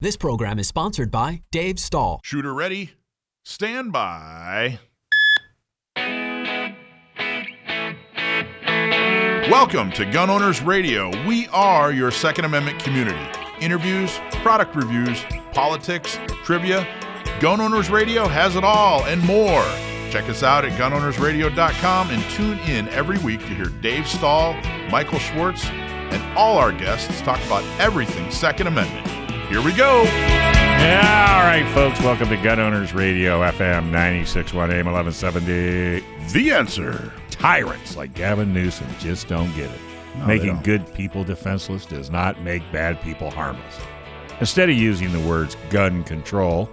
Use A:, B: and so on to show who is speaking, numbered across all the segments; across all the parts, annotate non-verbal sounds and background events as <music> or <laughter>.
A: This program is sponsored by Dave Stahl.
B: Shooter ready? Stand by. Welcome to Gun Owners Radio. We are your Second Amendment community. Interviews, product reviews, politics, trivia. Gun Owners Radio has it all and more. Check us out at gunownersradio.com and tune in every week to hear Dave Stahl, Michael Schwartz, and all our guests talk about everything Second Amendment. Here we go.
C: Yeah, all right, folks. Welcome to Gun Owners Radio, FM 961 AM 1170.
B: The answer.
C: Tyrants like Gavin Newsom just don't get it.
B: No,
C: Making good people defenseless does not make bad people harmless. Instead of using the words gun control,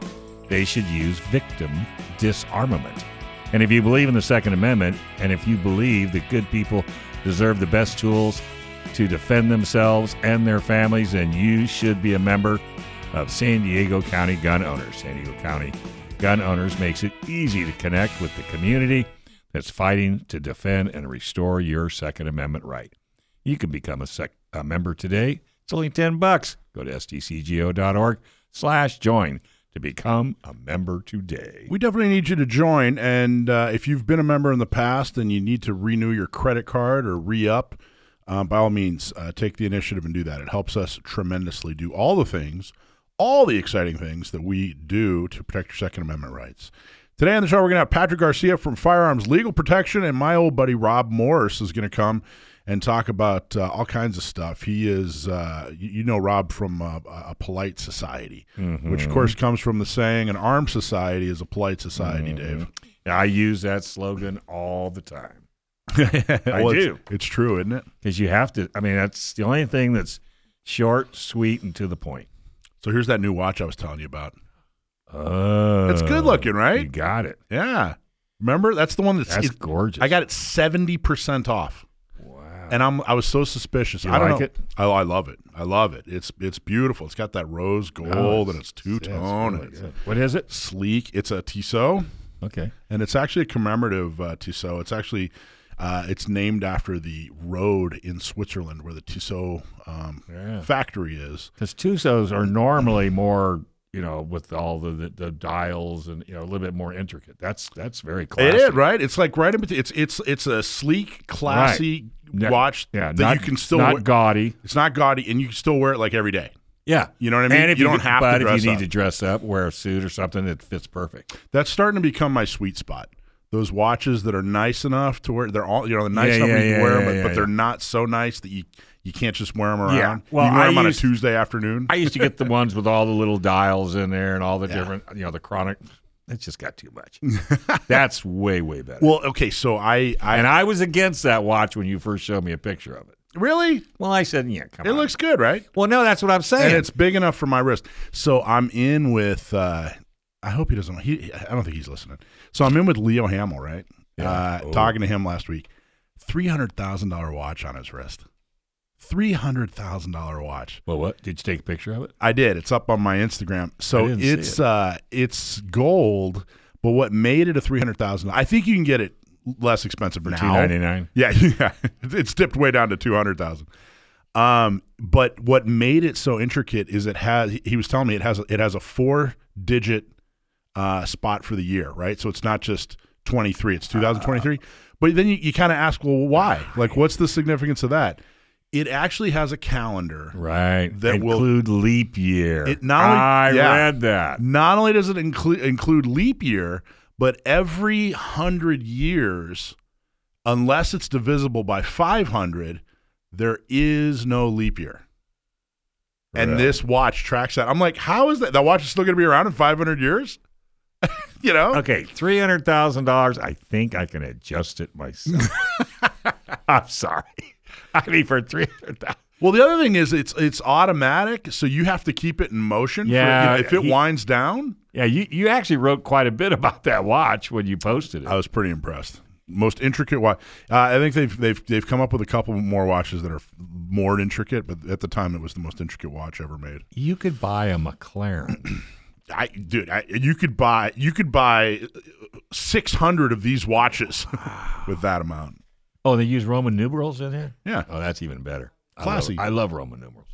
C: they should use victim disarmament. And if you believe in the Second Amendment, and if you believe that good people deserve the best tools to defend themselves and their families, and you should be a member of San Diego County Gun Owners. San Diego County Gun Owners makes it easy to connect with the community that's fighting to defend and restore your Second Amendment right. You can become a, sec- a member today. It's only 10 bucks. Go to sdcgo.org slash join to become a member today.
B: We definitely need you to join. And uh, if you've been a member in the past and you need to renew your credit card or re uh, by all means, uh, take the initiative and do that. It helps us tremendously do all the things, all the exciting things that we do to protect your Second Amendment rights. Today on the show, we're going to have Patrick Garcia from Firearms Legal Protection, and my old buddy Rob Morse is going to come and talk about uh, all kinds of stuff. He is, uh, you, know, Rob from uh, a polite society, which of course comes from the saying, "An armed society is a polite society." Dave,
C: I use that slogan all the time <laughs>
B: Well, it's-
C: do.
B: It's true, isn't it?
C: because you have to. I mean, that's the only thing that's short, sweet, and to the point.
B: So here's that new watch I was telling you about.
C: Oh,
B: It's good looking, right?
C: You got it.
B: Yeah. Remember, that's the one that's,
C: That's
B: it-
C: gorgeous.
B: I got it seventy percent off,
C: Wow.
B: and I'm I was so suspicious.
C: You
B: I don't
C: like
B: know.
C: it?
B: Oh, I love it. I love it. It's it's beautiful. It's got that rose gold and it's two tone.
C: really
B: and it's.
C: What is it?
B: sleek. It's a Tissot,
C: Okay.
B: and it's actually a commemorative uh, Tissot. It's actually uh, it's named after the road in Switzerland where the Tissot um,
C: Yeah.
B: factory is.
C: Because Tissots are normally more, you know, with all the, the, the dials and you know a little bit more intricate. That's that's very classy.
B: It is right. It's like right in between. It's it's it's a sleek, classy
C: Ne-
B: watch
C: Yeah,
B: that
C: not,
B: you can still.
C: not
B: wear.
C: gaudy.
B: It's not gaudy, and you can still wear it like every day.
C: Yeah,
B: You know what I mean?
C: And if
B: You
C: you,
B: don't have to
C: but
B: dress
C: if you need
B: up.
C: to dress up, wear a suit or something that fits perfect.
B: That's starting to become my sweet spot. Those watches that are nice enough to wear, they're all you know, they're nice
C: Yeah,
B: enough
C: yeah,
B: you can
C: yeah,
B: wear them, but, but they're not so nice that you you can't just wear them around.
C: Yeah. Well,
B: you wear
C: I
B: them on a Tuesday afternoon.
C: I used to get the ones with all the little dials in there and all the different, you know, the chronic. It just got too much. <laughs> That's way way better.
B: well, okay, so I, I
C: and I was against that watch when you first showed me a picture of it.
B: really,
C: Well, I said, yeah, come
B: it
C: on.
B: looks good, right?
C: well, no, that's what I'm saying.
B: and it's big enough for my wrist. So I'm in with. uh I hope he doesn't. He, I don't think he's listening. So I'm in with Leo Hamill, right?
C: Yeah.
B: Uh,
C: Oh.
B: Talking to him last week. Three hundred thousand dollar watch on his wrist. Three hundred thousand dollar watch.
C: well, what? Did you take a picture of it?
B: I did. It's up on my Instagram. So
C: I didn't see
B: it's
C: it.
B: uh it's gold, but what made it a three hundred thousand? I think you can get it less expensive
C: For
B: now.
C: two ninety nine.
B: Yeah, <laughs> yeah. It's dipped way down to 200,000. Um, but what made it so intricate is it has he was telling me it has it has a four digit uh, spot for the year, right? So it's not just 23, it's 2023. but then you, you kind of ask, well, why? Like what's the significance of that? It actually has a calendar.
C: Right.
B: That will-
C: include leap year.
B: It not only-
C: I
B: yeah.
C: read that.
B: Not only does it include include leap year, but every 100 years unless it's divisible by 500, there is no leap year. And this watch tracks that. I'm like, how is that? That watch is still going to be around in 500 years? You know?
C: Okay, three hundred thousand dollars. I think I can adjust it myself. <laughs> I'm sorry. I mean, for three hundred thousand.
B: Well, the other thing is it's it's automatic, so you have to keep it in motion. for- you
C: Yeah,
B: know, if it
C: he-
B: winds down,
C: Yeah, you, you actually wrote quite a bit about that watch when you posted it.
B: I was pretty impressed. Most intricate watch. Uh, I think they've they've they've come up with a couple more watches that are f- more intricate, but at the time it was the most intricate watch ever made.
C: you could buy a McLaren.
B: I dude, I, you could buy you could buy six hundred of these watches <laughs> with that amount.
C: oh, they use Roman numerals in there.
B: Yeah.
C: Oh, that's even better. I love-
B: Classy.
C: I love, Roman numerals.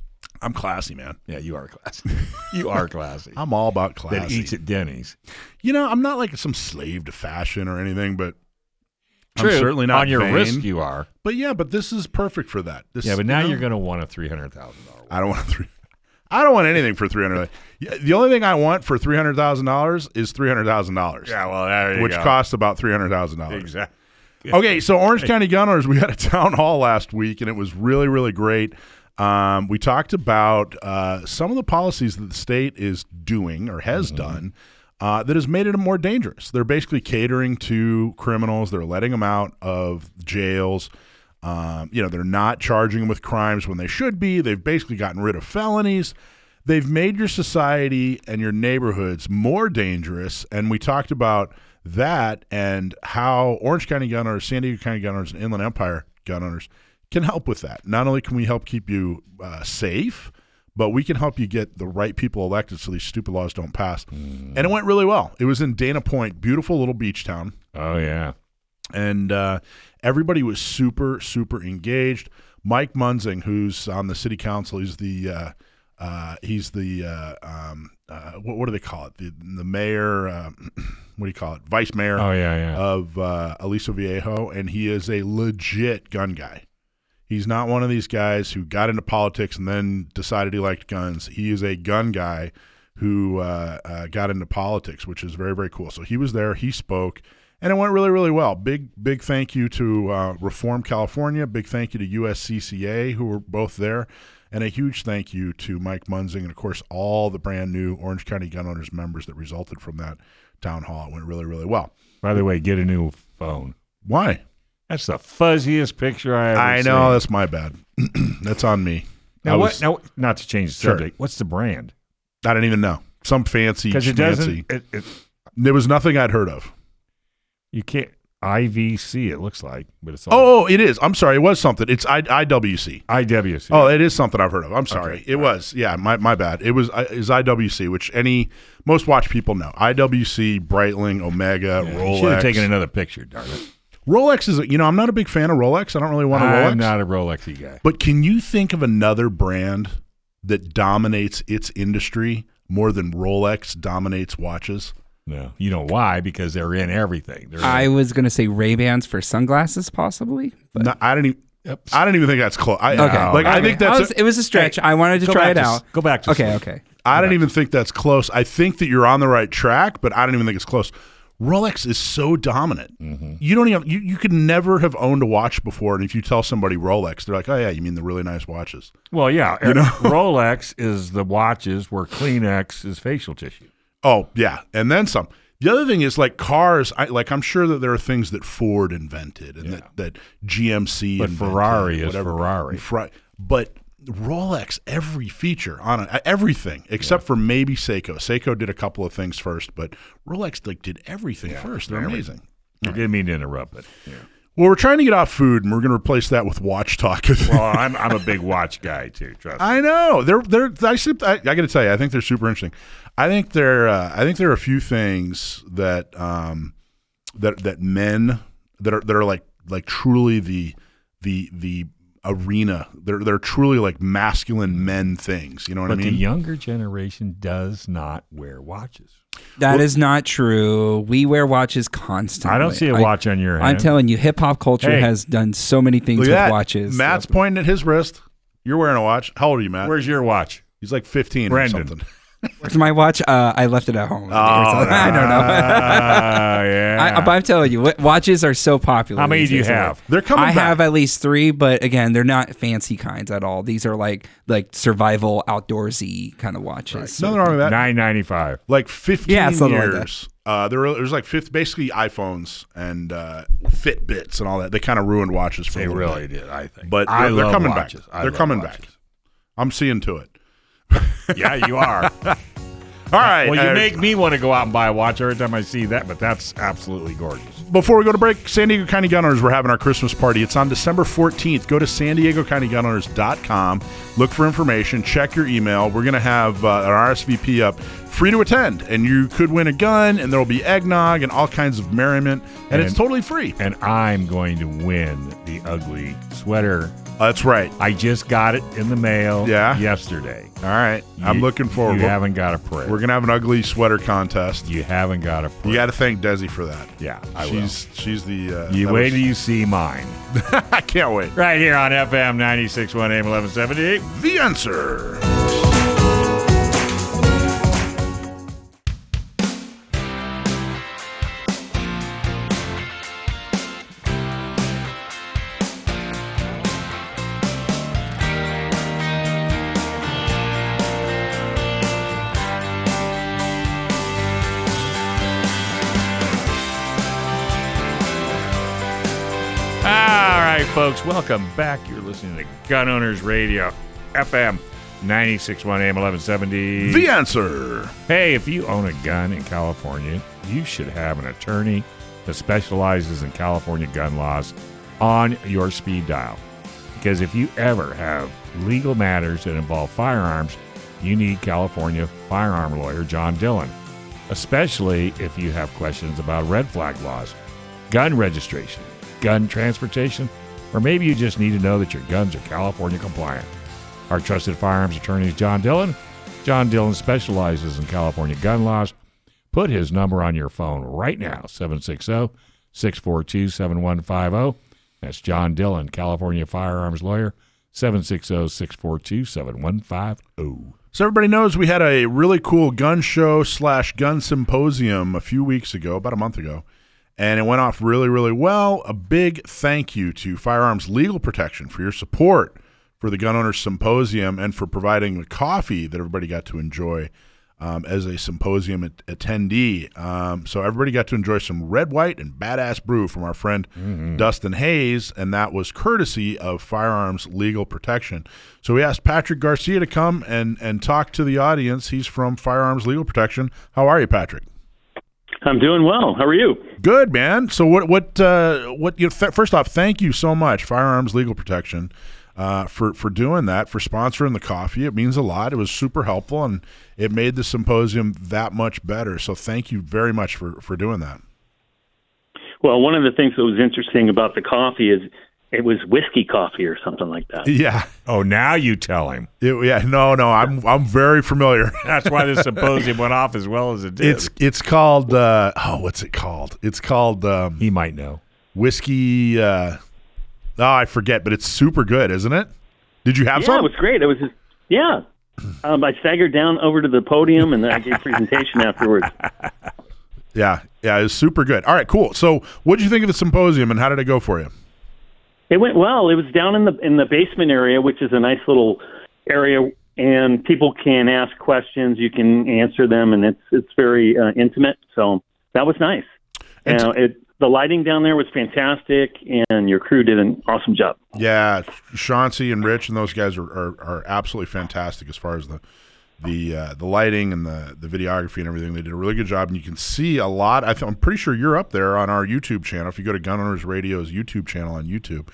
B: I'm classy, man.
C: Yeah, you are classy. <laughs> you are classy.
B: I'm all about classy.
C: that
B: classy.
C: eats at Denny's.
B: You know, I'm not like some slave to fashion or anything, but
C: True.
B: I'm certainly not
C: on your
B: vain.
C: wrist. You are.
B: But yeah, but this is perfect for that. This,
C: Yeah, but
B: you
C: now
B: know,
C: you're going to want a three hundred thousand dollars.
B: I don't want three. I don't want anything for three hundred. The only thing I want for three hundred thousand dollars is three hundred thousand dollars.
C: Yeah, well, there
B: which costs about three hundred thousand dollars.
C: exactly.
B: Okay, so Orange County Gun Owners, we had a <laughs> town hall last week, and it was really, really great. Um, we talked about uh, some of the policies that the state is doing or has done uh, that has made it more dangerous. They're basically catering to criminals. They're letting them out of jails. Um, you know, they're not charging them with crimes when they should be. They've basically gotten rid of felonies. They've made your society and your neighborhoods more dangerous. And we talked about that and how Orange County gun owners, San Diego County gun owners, and Inland Empire gun owners can help with that. Not only can we help keep you uh, safe, but we can help you get the right people elected so these stupid laws don't pass. And it went really well. It was in Dana Point, beautiful little beach town
C: Oh yeah.
B: And uh, everybody was super super engaged. Mike Munzing, who's on the city council, he's the uh, uh, he's the uh, um, uh, what, what do they call it? The the mayor. Uh, <clears throat> what do you call it? Vice mayor
C: Oh yeah, yeah.
B: of uh, Aliso Viejo, and he is a legit gun guy. He's not one of these guys who got into politics and then decided he liked guns. He is a gun guy who uh, uh, got into politics, which is very, very cool. So he was there, he spoke, and it went really, really well. Big, big thank you to uh, Reform California. Big thank you to USCCA, who were both there. And a huge thank you to Mike Munzing and, of course, all the brand new Orange County Gun Owners members that resulted from that town hall. It went really, really well.
C: By the way, get a new phone.
B: Why?
C: That's the fuzziest picture I ever
B: I know
C: seen.
B: that's my bad. <clears throat> that's on me. I
C: Now what?
B: was-
C: Now, not to change the
B: Sure.
C: subject. What's the brand?
B: I didn't even know. Some fancy,
C: Because it
B: schmancy-
C: doesn't. It, it,
B: There was nothing I'd heard of.
C: You can't. IVC. It looks like, but it's all
B: Oh, oh, it is. I'm sorry. It was something. It's I, IWC.
C: IWC.
B: Oh, it is something I've heard of. I'm sorry.
C: Okay.
B: It was. Yeah, my, my bad. It was uh, is IWC, which any most watch people know. IWC, Breitling, Omega, Rolex.
C: should have taken another picture, darn it.
B: Rolex is. A, you know, I'm not a big fan of Rolex. I don't really want a Rolex.
C: I'm not a Rolexy guy.
B: But can you think of another brand that dominates its industry more than Rolex dominates watches?
C: No, you know why? Because they're in everything. They're in,
D: I was gonna say Ray Bans for sunglasses, possibly. But
B: No, I don't even.
C: Yep.
B: I don't even think that's close. I,
D: okay,
B: like I
D: Okay.
B: think that's.
D: was-
B: a-
D: it was a stretch. I wanted to try it
C: to-
D: out.
C: Go back to
D: Okay,
C: sleep.
D: okay.
B: I don't even think that's close. I think that you're on the right track, but I don't even think it's close. Rolex is so dominant.
C: Mm-hmm.
B: You don't even you, you could never have owned a watch before, and if you tell somebody Rolex, they're like, "Oh yeah, you mean the really nice watches?"
C: Well, yeah.
B: You know? <laughs>
C: Rolex is the watches where Kleenex is facial tissue.
B: Oh yeah, and then some. The other thing is like cars. I, like I'm sure that there are things that Ford invented and that that GMC,
C: But
B: invented,
C: Ferrari is
B: whatever.
C: Ferrari.
B: Fri- but Rolex, every feature on it, everything except for maybe Seiko. Seiko did a couple of things first, but Rolex like did everything first. They're
C: everything.
B: amazing.
C: I didn't mean to interrupt, but yeah.
B: Well, we're trying to get off food, and we're going to replace that with watch talk. <laughs>
C: well, I'm I'm a big watch guy too. Trust me.
B: I know they're they're. I, I, I got to tell you, I think they're super interesting. I think there. Uh, I think there are a few things that um, that that men that are that are like like truly the the the arena. They're they're truly like masculine men things. You know what
C: But
B: I mean?
C: the younger generation does not wear watches.
D: That is not true. We wear watches constantly.
C: I don't see a watch on your hand.
D: I'm telling you, hip hop culture
C: Hey.
D: has done so many things with
B: that.
D: watches.
B: Matt's pointing at his wrist. You're wearing a watch. How old are you, Matt?
C: Where's your watch?
B: He's like 15
C: Brendan.
B: or something. <laughs> <laughs>
D: Where's my watch? Uh, I left it at home.
B: Oh, <laughs>
D: I don't know.
C: Ah, <laughs> yeah.
D: I, but I'm telling you, watches are so popular.
C: How many do you
D: days.
C: have?
B: They're coming back.
D: I
B: back.
D: have at least three, but again, they're not fancy kinds at all. These are like like survival outdoorsy kind of watches.
B: Nothing wrong with that.
C: Nine ninety five.
B: like 15
D: Yeah, something like
B: years. uh, there were, there's like fifth, basically iPhones and uh, Fitbits and all that. They kind of ruined watches for
C: They
B: a little
C: really
B: bit.
C: did. I think.
B: But
C: I
B: they're, they're
C: love
B: coming
C: watches.
B: back.
C: I
B: they're coming
C: watches.
B: back. I'm seeing to it.
C: Yeah, you are.
B: All right.
C: well, you
B: uh,
C: make me want to go out and buy a watch every time I see that, but that's absolutely gorgeous.
B: before we go to break, San Diego County Gun Owners, we're having our Christmas party. It's on December 14th. Go to san diego county gun owners.com. Look for information. Check your email. We're going to have uh, an RSVP up free to attend, and you could win a gun, and there will be eggnog and all kinds of merriment, and, it's totally free.
C: And I'm going to win the ugly sweater
B: That's right.
C: I just got it in the mail
B: Yeah?
C: yesterday.
B: All right. I'm looking forward.
C: You
B: We're-
C: haven't got a prayer.
B: We're gonna have an ugly sweater contest.
C: you haven't got a prayer.
B: You got to thank Desi for that.
C: yeah, I
B: she's she's the. Uh.
C: You wait
B: was-
C: till you see mine. <laughs>
B: I can't wait.
C: Right here on FM 96.1 AM 1170.
B: The answer.
C: Folks, welcome back. You're listening to Gun Owners Radio, FM 96.1 AM 1170.
B: The answer.
C: Hey, if you own a gun in California, you should have an attorney that specializes in California gun laws on your speed dial. Because if you ever have legal matters that involve firearms, you need California firearm lawyer John Dillon, especially if you have questions about red flag laws, gun registration, gun transportation, or maybe you just need to know that your guns are California compliant. Our trusted firearms attorney is John Dillon. John Dillon specializes in California gun laws. Put his number on your phone right now 760 642 7150. That's John Dillon, California firearms lawyer 760 642 7150.
B: So everybody knows we had a really cool gun show slash gun symposium a few weeks ago, about a month ago, and it went off really, really well. A big thank you to Firearms Legal Protection for your support for the Gun Owners Symposium and for providing the coffee that everybody got to enjoy um, as a symposium at- attendee. Um, so everybody got to enjoy some red, white, and badass brew from our friend Dustin Hayes, and that was courtesy of Firearms Legal Protection. So we asked Patrick Garcia to come and and talk to the audience. He's from Firearms Legal Protection. How are you, Patrick?
E: I'm doing well. How are you?
B: Good, man. So what what uh, what you th- first off, thank you so much, Firearms Legal Protection, uh, for for doing that, for sponsoring the coffee. It means a lot. It was super helpful, and it made the symposium that much better. So thank you very much for for doing that.
E: Well, one of the things that was interesting about the coffee is it was whiskey coffee or something like that.
B: Yeah,
C: Oh, now you tell him.
B: It- yeah. No, no, I'm I'm very familiar. <laughs>
C: That's why the symposium went off as well as it did.
B: It's it's called uh, oh, what's it called? It's called um,
C: he might know.
B: whiskey. Uh, oh, I forget, but it's super good, isn't it? Did you have
E: yeah,
B: some?
E: it was great. It was just, yeah. Um, I staggered down over to the podium and then I gave a presentation afterwards. <laughs>
B: Yeah, yeah, it was super good. All right, cool. So, what did you think of the symposium, and how did it go for you?
E: It went well. It was down in the in the basement area, which is a nice little area, and people can ask questions. You can answer them, and it's it's very uh, intimate. So that was nice.
B: And
E: And it the lighting down there was fantastic, and your crew did an awesome job.
B: Yeah, Chauncey and Rich and those guys are, are, are absolutely fantastic as far as the the uh, the lighting and the the videography and everything. They did a really good job, and you can see a lot. I th- I'm pretty sure you're up there on our YouTube channel. If you go to Gun Owners Radio's YouTube channel on YouTube,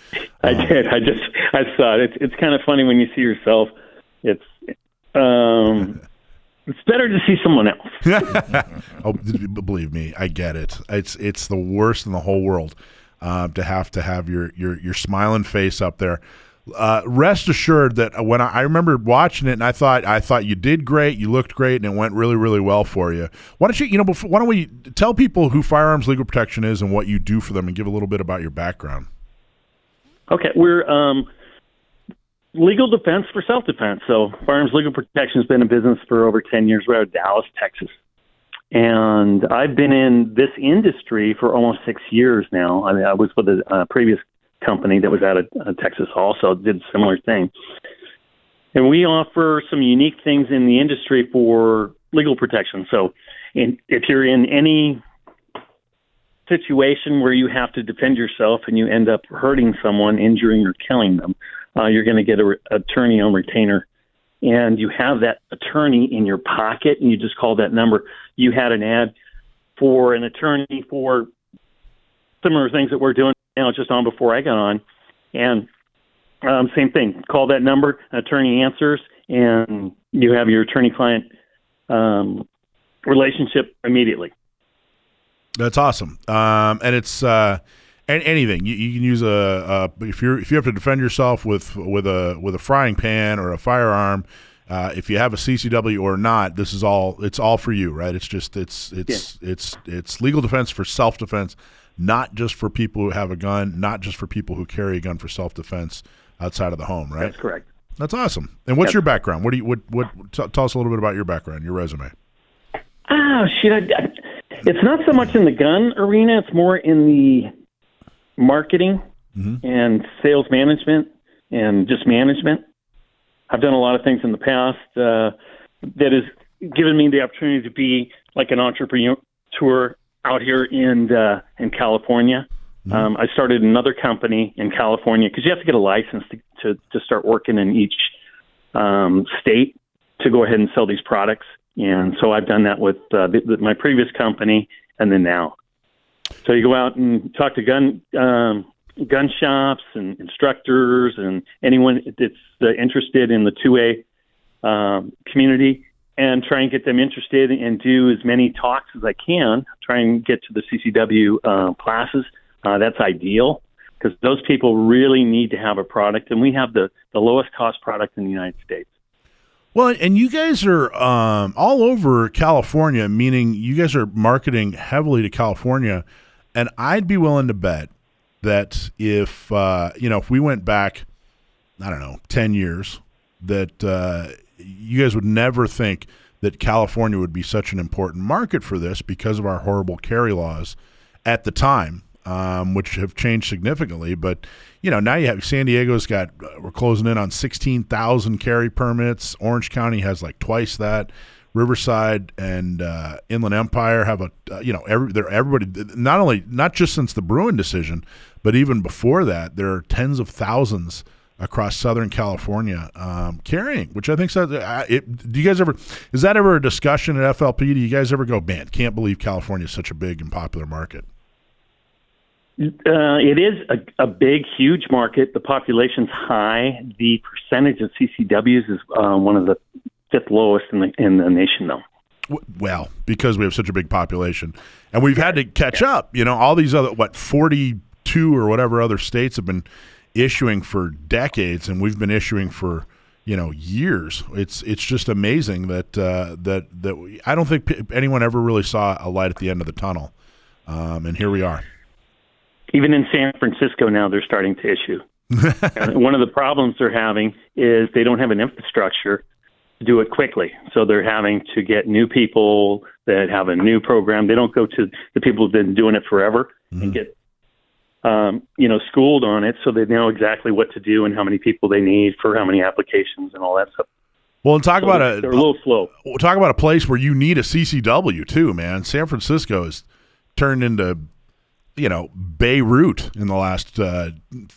E: I did. I just I saw it. It's it's kind of funny when you see yourself. It's um, <laughs> it's better to see someone else. <laughs>
B: oh, believe me, I get it. It's it's the worst in the whole world uh, to have to have your your your smiling face up there. Uh, rest assured that when I, I remember watching it, and I thought I thought you did great, you looked great, and it went really really well for you. Why don't you you know before, why don't we tell people who Firearms Legal Protection is and what you do for them, and give a little bit about your background.
E: Okay, we're um, legal defense for self defense. So Firearms Legal Protection has been in business for over ten years. We're out of Dallas, Texas, and I've been in this industry for almost six years now. I mean, I was with a uh, previous company that was out of uh, Texas, also did a similar thing. And we offer some unique things in the industry for legal protection. So, in, if you're in any situation where you have to defend yourself and you end up hurting someone, injuring or killing them, uh, you're going to get an attorney on retainer. And you have that attorney in your pocket, and you just call that number. You had an ad for an attorney for similar things that we're doing now, just on before I got on. And um, same thing. Call that number. Attorney answers, and you have your attorney-client um, relationship immediately.
B: That's awesome. Um, and it's uh, And anything you, you can use a, a if you if you have to defend yourself with with a with a frying pan or a firearm, uh, if you have a CCW or not, this is all it's all for you, right? It's just it's it's it's it's legal defense for self defense, not just for people who have a gun, not just for people who carry a gun for self defense outside of the home, right?
E: That's correct.
B: That's awesome. And what's
E: Yep.
B: your background? What do you what what t- tell us a little bit about your background, your resume?
E: Oh shit! I, I, it's not so much in the gun arena; it's more in the marketing and sales management and just management. I've done a lot of things in the past uh, that has given me the opportunity to be like an entrepreneur out here in uh, in California. Um, I started another company in California because you have to get a license to, to to start working in each um, state to go ahead and sell these products. And so I've done that with uh, the, the, my previous company and then now. So you go out and talk to gun um, gun shops and instructors and anyone that's uh, interested in the 2A um, community and try and get them interested and do as many talks as I can. Try and get to the CCW uh, classes. Uh, that's ideal because those people really need to have a product, and we have the, the lowest cost product in the United States.
B: Well, and you guys are um, all over California, meaning you guys are marketing heavily to California. And I'd be willing to bet that if uh, you know if we went back, I don't know, ten years, that uh, you guys would never think that California would be such an important market for this because of our horrible carry laws at the time, um, which have changed significantly. But you know now you have San Diego's got uh, we're closing in on sixteen thousand carry permits. Orange County has like twice that. Riverside and uh, Inland Empire have a uh, you know every they're everybody not only not just since the Bruen decision, but even before that there are tens of thousands across Southern California um, carrying, which I think so. Uh, it, do you guys ever is that ever a discussion at FLP? Do you guys ever go, man, can't believe California is such a big and popular market?
E: Uh, it is a, a big, huge market. The population's high. The percentage of CCWs is uh, one of the fifth lowest in the in the nation, though.
B: Well, because we have such a big population, and we've had to catch up. You know, all these other what forty-two or whatever other states have been issuing for decades, and we've been issuing for you know years. It's it's just amazing that uh, that that we, I don't think p- anyone ever really saw a light at the end of the tunnel, um, and here we are.
E: Even in San Francisco now, they're starting to issue. <laughs> One of the problems they're having is they don't have an infrastructure to do it quickly. So they're having to get new people that have a new program. They don't go to the people who've been doing it forever and get um, you know schooled on it, so they know exactly what to do and how many people they need for how many applications and all that stuff.
B: Well, and talk
E: So
B: about a
E: a little slow.
B: Well, talk about a place where you need a CCW too, man. San Francisco has turned into, you know, Beirut in the last uh,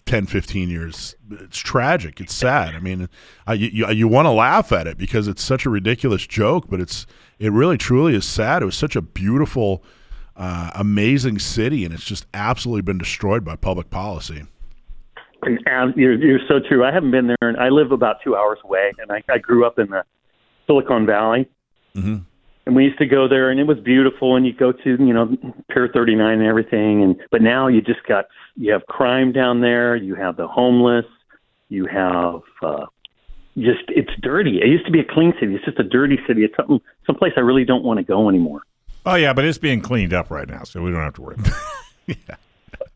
B: 10, 15 years. It's tragic. It's sad. I mean, I, you, you want to laugh at it because it's such a ridiculous joke, but it's it really truly is sad. It was such a beautiful, uh, amazing city, and it's just absolutely been destroyed by public policy.
E: And, and you're, you're so true. I haven't been there, and I live about two hours away, and I, I grew up in the Silicon Valley.
B: Mhm.
E: And we used to go there, and it was beautiful. And you go to, you know, Pier 39 and everything. And but now you just got you have crime down there. You have the homeless. You have uh, just it's dirty. It used to be a clean city. It's just a dirty city. It's something someplace I really don't want to go anymore.
C: Oh yeah, but it's being cleaned up right now, so we don't have to worry. yeah. <laughs>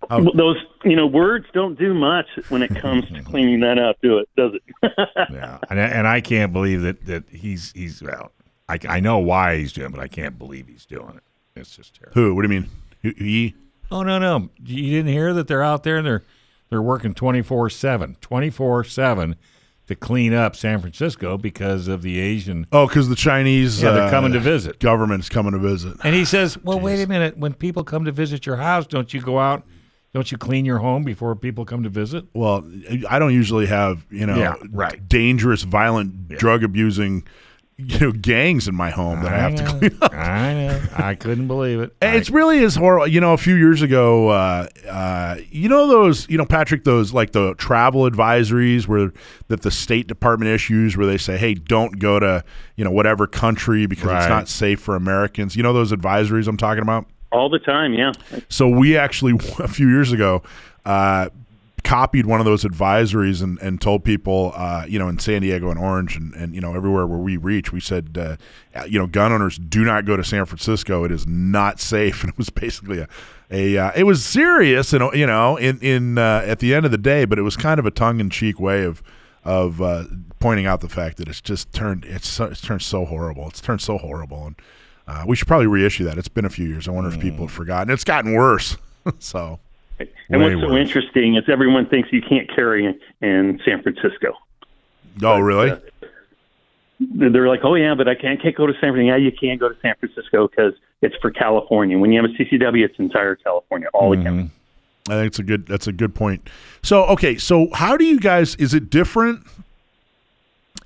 C: <laughs>
B: Oh.
E: Those you know words don't do much when it comes to <laughs> cleaning that up, do it? Does it?
C: yeah, and, and I can't believe that that he's he's well, I, I know why he's doing, it, but I can't believe he's doing it. It's just terrible.
B: Who? What do you mean? He?
C: Oh no no! You didn't hear that they're out there and they're they're working 24/7, 24/7 to clean up San Francisco because of the Asian.
B: Oh, because the Chinese
C: Yeah, they're
B: uh,
C: coming to visit.
B: Government's coming to visit.
C: And he says, "Well, wait a minute. When people come to visit your house, don't you go out? Don't you clean your home before people come to visit?"
B: Well, I don't usually have you know
C: Yeah, right.
B: dangerous, violent, drug abusing you know gangs in my home that I, have to clean up.
C: I know. I couldn't believe it.
B: And It's really is horrible. You know, a few years ago, uh, uh, you know those, you know, Patrick, those like the travel advisories where that the State Department issues, where they say, "Hey, don't go to you know whatever country because it's not safe for Americans." You know those advisories I'm talking about.
E: all the time. Yeah,
B: So we actually <laughs> a few years ago uh, copied one of those advisories and, and told people, uh, you know, in San Diego and Orange and, and you know everywhere where we reach, we said, uh, you know, gun owners do not go to San Francisco. It is not safe. <laughs> And it was basically a, a uh, it was serious and you know in in uh, at the end of the day, but it was kind of a tongue in cheek way of of uh, pointing out the fact that it's just turned it's so, it's turned so horrible. It's turned so horrible and. Uh, we should probably reissue that. It's been a few years. I wonder if people have forgotten. It's gotten worse. <laughs> so
E: and
C: Way
E: what's so interesting is everyone thinks you can't carry in, in San Francisco.
B: Oh, really?
E: uh, They're like, oh yeah, but I can't, can't go to San Francisco. Yeah, you can't go to San Francisco because it's for California. When you have a CCW, it's entire California, all the counties.
B: I think it's a good. That's a good point. So, okay, so how do you guys? Is it different?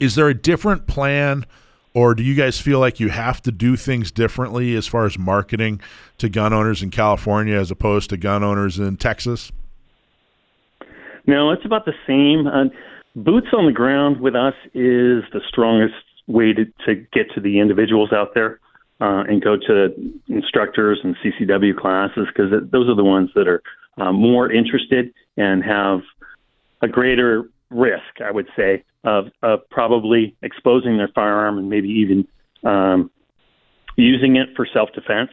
B: Is there a different plan, or do you guys feel like you have to do things differently as far as marketing to gun owners in California as opposed to gun owners in Texas?
E: No, it's about the same. Uh, boots on the ground with us is the strongest way to, to get to the individuals out there uh, and go to instructors and CCW classes because those are the ones that are uh, more interested and have a greater risk, I would say, of, of probably exposing their firearm and maybe even um, using it for self defense.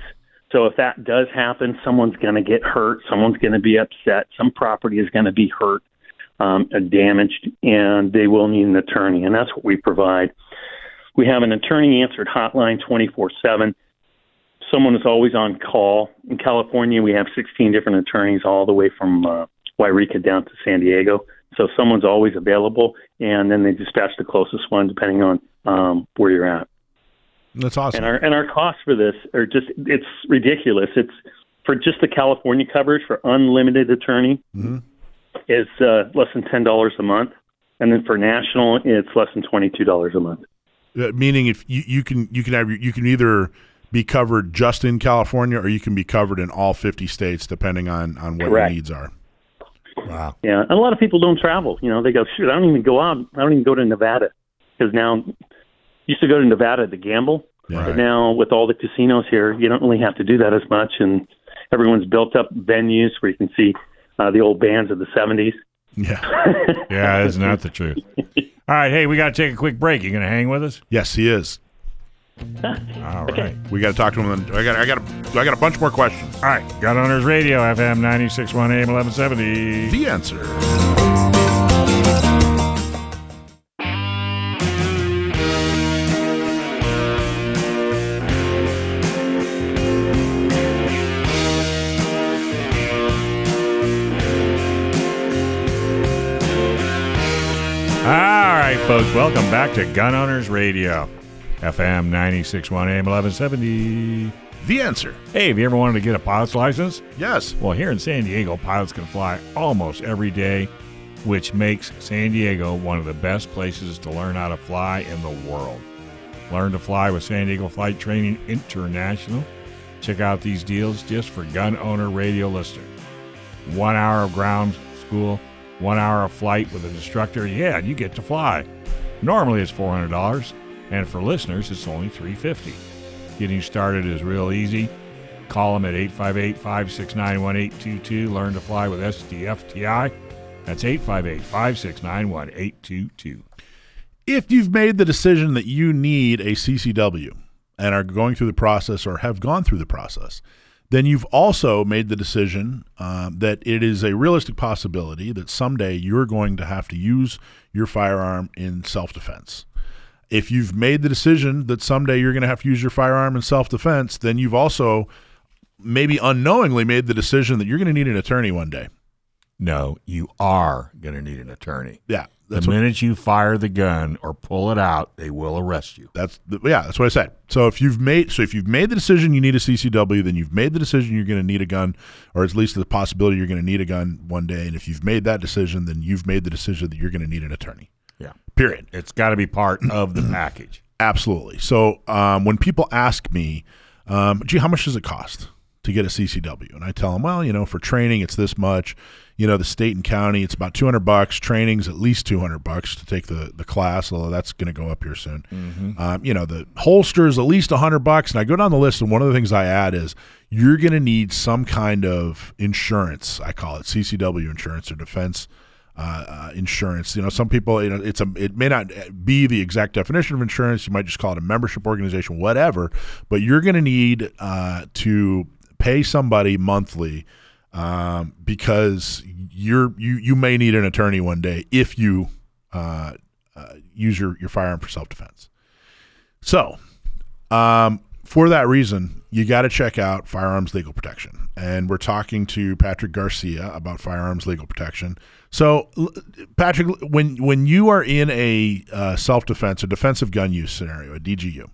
E: So if that does happen, someone's going to get hurt, someone's going to be upset, some property is going to be hurt, um, damaged, and they will need an attorney, and that's what we provide. We have an attorney answered hotline 24 7. Someone is always on call. In California, we have 16 different attorneys all the way from uh, Yreka down to San Diego. So someone's always available, and then they dispatch the closest one depending on um, where you're at.
B: That's awesome.
E: And our and our costs for this are just it's ridiculous. It's for just the California coverage for unlimited attorney
B: Mhm.
E: is uh, less than ten dollars a month, and then for national it's less than twenty two dollars a month.
B: Uh, meaning, if you, you can you can have you can either be covered just in California or you can be covered in all 50 states depending on on what
E: Correct.
B: your needs are.
C: Wow.
E: Yeah, and a lot of people don't travel. You know, they go, shoot, I don't even go out. I don't even go to Nevada because now used to go to Nevada to gamble,
B: Yeah.
E: but now with all the casinos here, you don't really have to do that as much, and everyone's built up venues where you can see uh, the old bands of the '70s.
B: Yeah. <laughs>
C: Yeah, isn't that the truth? <laughs> All right, hey, we got to take a quick break. You going to hang with us?
B: Yes, he is.
C: All right.
B: We got to talk to him. I got I got a, I got a bunch more questions.
C: All right. Gun Owners Radio, FM 961 AM 1170.
B: The answer.
C: All right, folks, welcome back to Gun Owners Radio, FM 961 AM 1170.
B: The answer.
C: Hey, have you ever wanted to get a pilot's license?
B: Yes.
C: Well, here in San Diego, pilots can fly almost every day, which makes San Diego one of the best places to learn how to fly in the world. Learn to fly with San Diego Flight Training International. Check out these deals just for gun owner radio listeners. One hour of ground school, one hour of flight with an instructor. Yeah, you get to fly. Normally it's $400, and for listeners, it's only 350. Getting started is real easy. Call them at 858 569 1822. Learn to fly with SDFTI. That's 858 569 1822.
B: If you've made the decision that you need a CCW and are going through the process or have gone through the process, then you've also made the decision um, that it is a realistic possibility that someday you're going to have to use your firearm in self defense. If you've made the decision that someday you're going to have to use your firearm in self defense, then you've also maybe unknowingly made the decision that you're going to need an attorney one day.
C: No, you are going to need an attorney.
B: Yeah,
C: The
B: what,
C: minute you fire the gun or pull it out, they will arrest you.
B: that's the, yeah, that's what I said. So if you've made so if you've made the decision you need a CCW, then you've made the decision you're going to need a gun, or at least the possibility you're going to need a gun one day. And if you've made that decision, then you've made the decision that you're going to need an attorney.
C: Yeah.
B: Period.
C: It's got to be part <clears throat> of the package.
B: Absolutely. So um, when people ask me, um, gee, how much does it cost to get a CCW? And I tell them, well, you know, for training, it's this much. You know, the state and county, it's about 200 bucks. Training's at least 200 bucks to take the, the class, although that's going to go up here soon. Um, you know, the holster is at least 100 bucks. And I go down the list, and one of the things I add is you're going to need some kind of insurance. I call it CCW insurance or defense uh, uh, insurance. You know, some people, you know, it's a it may not be the exact definition of insurance. You might just call it a membership organization, whatever. But you're going to need uh, to pay somebody monthly um, because you're you you may need an attorney one day if you uh, uh, use your your firearm for self defense. So, um, for that reason, you got to check out Firearms Legal Protection. And we're talking to Patrick Garcia about Firearms Legal Protection. So, Patrick, when when you are in a uh, self defense, a defensive gun use scenario, a DGU,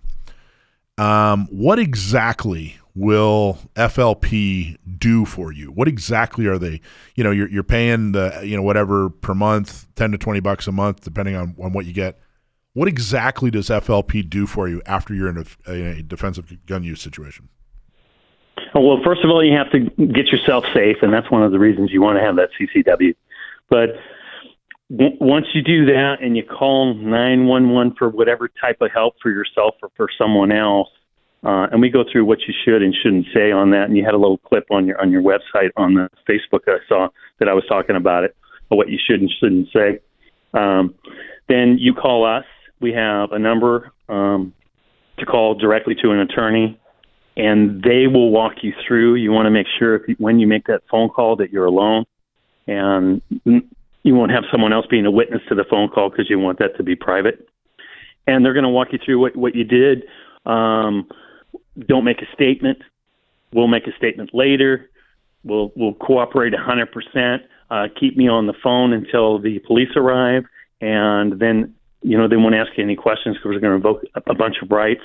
B: um, what exactly will FLP do for you? What exactly are they? You know, you're, you're paying the you know whatever per month, ten to twenty bucks a month, depending on, on what you get. What exactly does FLP do for you after you're in a, a defensive gun use situation?
E: Well, first of all, you have to get yourself safe, and that's one of the reasons you want to have that CCW. But once you do that and you call 911 for whatever type of help for yourself or for someone else, uh, and we go through what you should and shouldn't say on that, and you had a little clip on your on your website on the Facebook I saw that I was talking about it, what you should and shouldn't say. Um, then you call us. We have a number um, to call directly to an attorney and they will walk you through. You want to make sure if you, when you make that phone call that you're alone, and you won't have someone else being a witness to the phone call because you want that to be private. And they're going to walk you through what what you did. Um, don't make a statement. We'll make a statement later. We'll we'll cooperate 100%. Uh, keep me on the phone until the police arrive, and then you know they won't ask you any questions because we're going to invoke a, a bunch of rights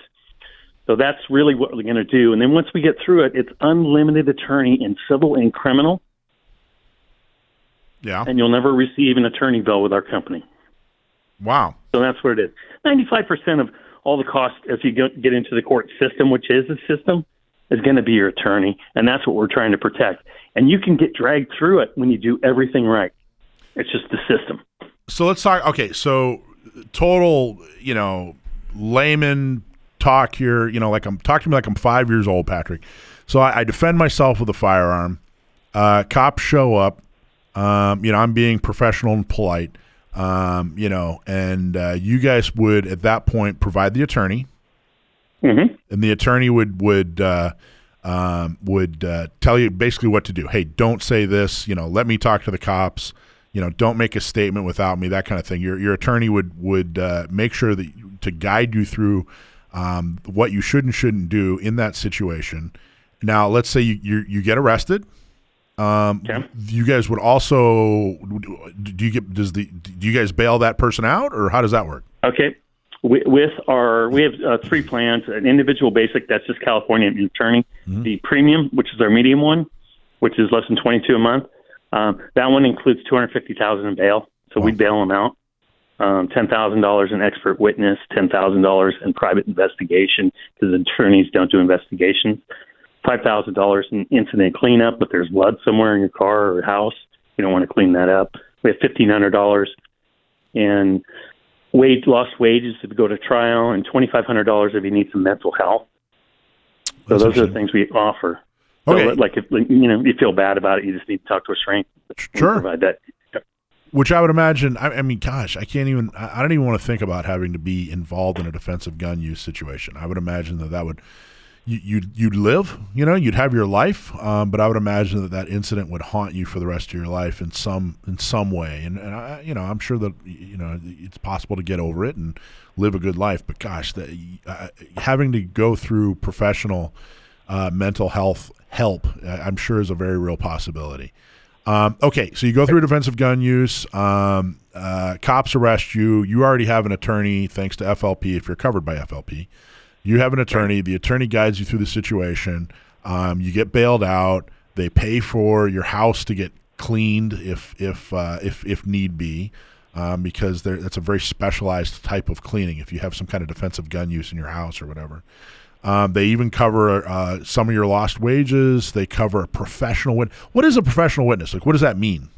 E: so that's really what we're going to do. And then once we get through it, it's unlimited attorney in civil and criminal.
B: Yeah.
E: And you'll never receive an attorney bill with our company.
B: Wow.
E: So that's what it is. 95% of all the cost as you get into the court system, which is the system, is going to be your attorney. And that's what we're trying to protect. And you can get dragged through it when you do everything right. It's just the system.
B: So let's talk. Okay. So total, you know, layman talk here, you know, like I'm talking to me like I'm five years old, Patrick. So I, I defend myself with a firearm. Uh, cops show up. Um, you know, I'm being professional and polite. Um, you know, and uh, you guys would at that point provide the attorney,
E: mm-hmm.
B: and the attorney would would uh, um, would uh, tell you basically what to do. Hey, don't say this. You know, let me talk to the cops. You know, don't make a statement without me. That kind of thing. Your your attorney would would uh, make sure that to guide you through um, what you should and shouldn't do in that situation. Now, let's say you you, you get arrested. Um,
E: okay.
B: You guys would also do you get does the do you guys bail that person out or how does that work?
E: Okay, with our we have uh, three plans: an individual basic that's just California attorney, mm-hmm. the premium, which is our medium one, which is less than twenty two a month. Um, that one includes two hundred fifty thousand in bail, so wow. we bail them out um, $10,000 in expert witness, $10,000 in private investigation because attorneys don't do investigations, $5,000 in incident cleanup if there's blood somewhere in your car or house. You don't want to clean that up. We have $1,500 in wage, lost wages if you go to trial and $2,500 if you need some mental health. So That's those are the things we offer.
B: Okay.
E: So, like if you know you feel bad about it, you just need to talk to a shrink.
B: Sure.
E: Provide that
B: which I would imagine. I, I, mean, gosh, I can't even. I don't even want to think about having to be involved in a defensive gun use situation. I would imagine that that would you, you'd you'd live. You know, you'd have your life, um, but I would imagine that that incident would haunt you for the rest of your life in some in some way. And, and I, you know, I'm sure that you know it's possible to get over it and live a good life. But gosh, that uh, having to go through professional uh, mental health help, I'm sure, is a very real possibility. Um, okay, so you go through defensive gun use. Um, uh, cops arrest you. You already have an attorney, thanks to FLP, if you're covered by FLP. You have an attorney. The attorney guides you through the situation. Um, you get bailed out. They pay for your house to get cleaned if if uh, if if need be, um, because that's a very specialized type of cleaning. If you have some kind of defensive gun use in your house or whatever. Um, they even cover uh, some of your lost wages. They cover a professional witness. What is a professional witness? Like, what does that mean?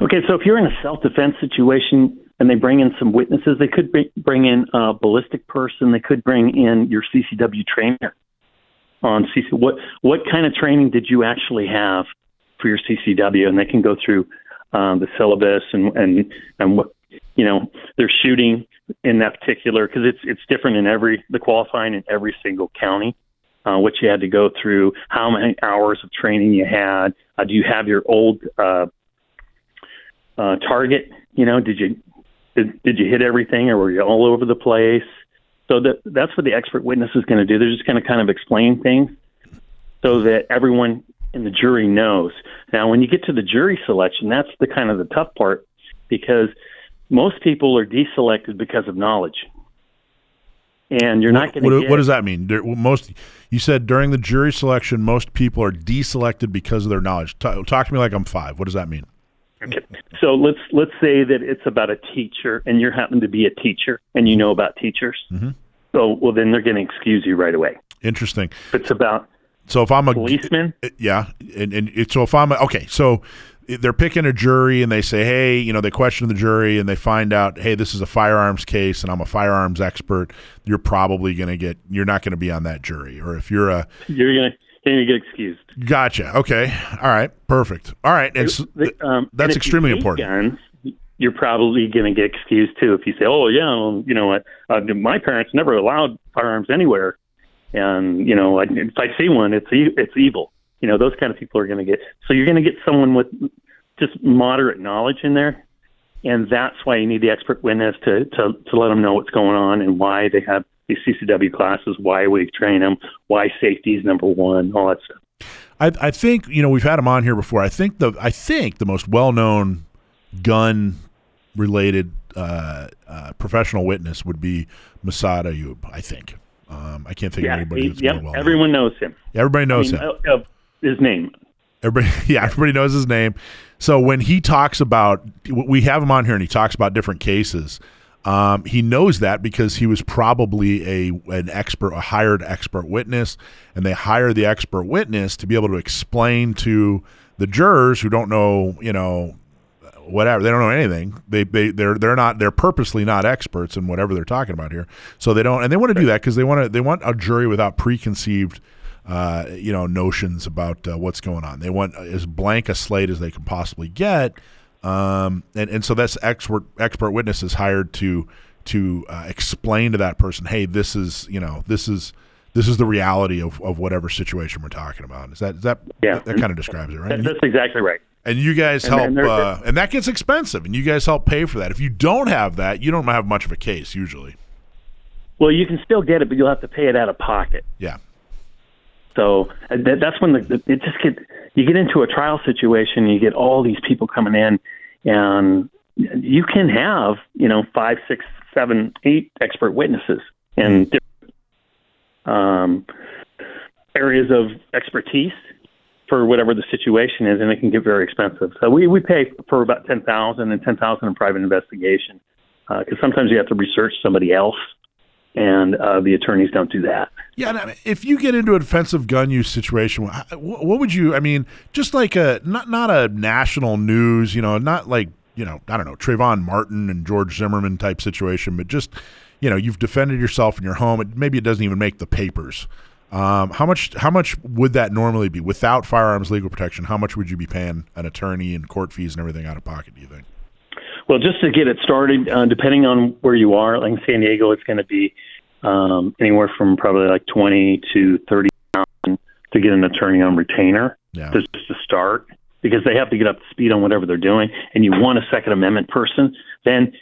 E: Okay, so if you're in a self-defense situation and they bring in some witnesses, they could bring in a ballistic person. They could bring in your CCW trainer. on CC. What what kind of training did you actually have for your CCW? And they can go through um, the syllabus and and and what you know they're shooting in that particular because it's it's different in every the qualifying in every single county. Uh, what you had to go through, how many hours of training you had. Uh, do you have your old uh, uh, target? You know, did you did, did you hit everything, or were you all over the place? So that that's what the expert witness is going to do. They're just going to kind of explain things so that everyone in the jury knows. Now, when you get to the jury selection, that's the kind of the tough part because most people are deselected because of knowledge, and you're not going to.
B: What,
E: get,
B: what does that mean? Most you said during the jury selection, most people are deselected because of their knowledge. Ta- Talk to me like I'm five. What does that mean?
E: Okay. So let's let's say that it's about a teacher, and you happen to be a teacher, and you know about teachers.
B: Mm-hmm.
E: So well, then they're going to excuse you right away.
B: Interesting.
E: If it's about
B: So if I'm a
E: policeman,
B: yeah, and, and so if I'm a, okay, so they're picking a jury and they say, hey, you know, they question the jury and they find out, hey, this is a firearms case and I'm a firearms expert. You're probably going to get, you're not going to be on that jury. Or if you're a,
E: you're going to going to get excused.
B: gotcha, okay, all right, perfect, all right, and so,
E: um,
B: that's
E: and
B: extremely important.
E: Guns, you're probably going to get excused too if you say, "Oh yeah, well, you know what? Uh, my parents never allowed firearms anywhere, and you know, I, if I see one, it's e- it's evil." You know, those kind of people are going to get. So you're going to get someone with just moderate knowledge in there, and that's why you need the expert witness to to to let them know what's going on and why they have these CCW classes, why we train them, why safety is number one, all that stuff.
B: I, I think you know we've had him on here before. I think the I think the most well known gun related uh, uh, professional witness would be Massad Ayoob. I think. Um, I can't think of anybody
E: he-
B: that's
E: yep,
B: more well known.
E: everyone knows him.
B: Everybody knows
E: I mean,
B: him.
E: uh, uh, his name.
B: Everybody, <laughs> yeah, everybody knows his name. So when he talks about, we have him on here, and he talks about different cases. Um, he knows that because he was probably a an expert, a hired expert witness, and they hire the expert witness to be able to explain to the jurors who don't know, you know, whatever they don't know anything. They they they're they're not they're purposely not experts in whatever they're talking about here. So they don't, and they want to do that because they want to they want a jury without preconceived uh, you know notions about uh, what's going on. They want as blank a slate as they can possibly get, um, and and so that's expert expert witnesses hired to to uh, explain to that person, hey, this is you know this is this is the reality of, of whatever situation we're talking about. Is that is that
E: Yeah.
B: that, that kind of describes it, right?
E: That, that's exactly right.
B: and you guys help,
E: and
B: uh, and that gets expensive, and you guys help pay for that. If you don't have that, you don't have much of a case usually.
E: Well, you can still get it, but you'll have to pay it out of pocket.
B: Yeah,
E: So uh, that, that's when the, it just get you get into a trial situation. You get all these people coming in, and you can have you know five, six, seven, eight expert witnesses in different um, areas of expertise for whatever the situation is, and it can get very expensive. So we we pay for about ten thousand and ten thousand in private investigation because sometimes you have to research somebody else, and uh, the attorneys don't do that.
B: Yeah. And I mean, if you get into a defensive gun use situation, wh- wh- what would you? I mean, just like a not not a national news, you know, not like you know, I don't know, Trayvon Martin and George Zimmerman type situation, but just you know, you've defended yourself in your home. It, maybe it doesn't even make the papers. Um, how much? How much would that normally be without firearms legal protection? How much would you be paying an attorney and court fees and everything out of pocket? Do you think?
E: Well, just to get it started, uh, depending on where you are, like in San Diego, it's going to be um, anywhere from probably like twenty to thirty thousand to get an attorney on retainer.
B: Yeah.
E: Just to start, because they have to get up to speed on whatever they're doing, and you want a Second Amendment person, then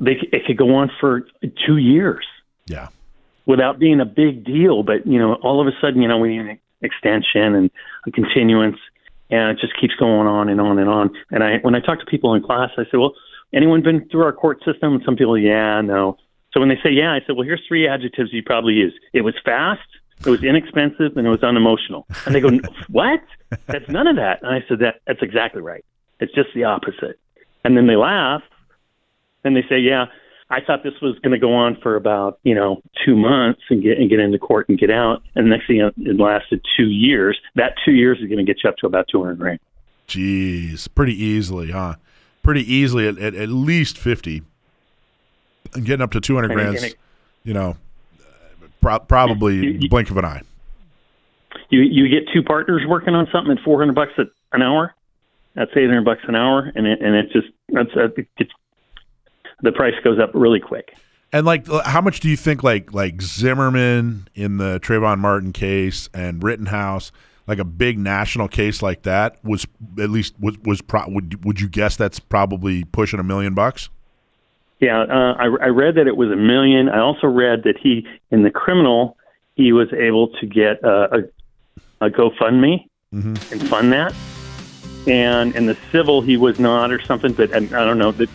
E: they c- it could go on for two years
B: Yeah.
E: without being a big deal. But you know, all of a sudden, you know, we need an extension and a continuance, and it just keeps going on and on and on. And I, when I talk to people in class, I say, "Well, anyone been through our court system?" And some people, "Yeah, no." So when they say, "Yeah," I said, "Well, here's three adjectives you probably use. It was fast." It was inexpensive and it was unemotional. And they go, <laughs> "What? That's none of that." And I said, "That that's exactly right. It's just the opposite." And then they laugh, and they say, "Yeah, I thought this was going to go on for about you know two months and get and get into court and get out, and the next thing it lasted two years. That two years is going to get you up to about two hundred grand.
B: Jeez, pretty easily, huh? Pretty easily at, at, at least fifty, getting up to two hundred
E: And it-
B: grand.
E: and it-
B: You know, pro- probably
E: You- you-
B: blink of an eye.
E: you you get two partners working on something at 400 bucks an hour. That's 800 bucks an hour, and it, and it just that's uh, it gets, the price goes up really quick.
B: And like, how much do you think like like Zimmerman in the Trayvon Martin case and Rittenhouse, like a big national case like that, was at least was was pro- would would you guess that's probably pushing a million bucks?
E: Yeah, uh, I, I read that it was a million. I also read that he in the criminal he was able to get uh, a, a GoFundMe
B: Mm-hmm.
E: and fund that, and in the civil he was not or something. But I, I don't know that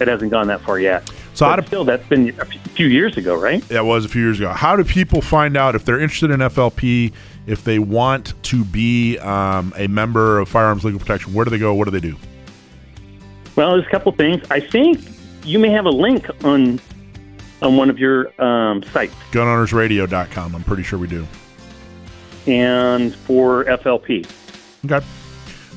E: it hasn't gone that far yet.
B: So
E: But
B: how do
E: still, that's been a few years ago, right?
B: that was a few years ago. How do people find out if they're interested in FLP? If they want to be um, a member of Firearms Legal Protection, where do they go? What do they do?
E: Well, there's a couple things. I think you may have a link on on one of your um, sites,
B: GunOwnersRadio.com. I'm pretty sure we do.
E: and for FLP.
B: Okay.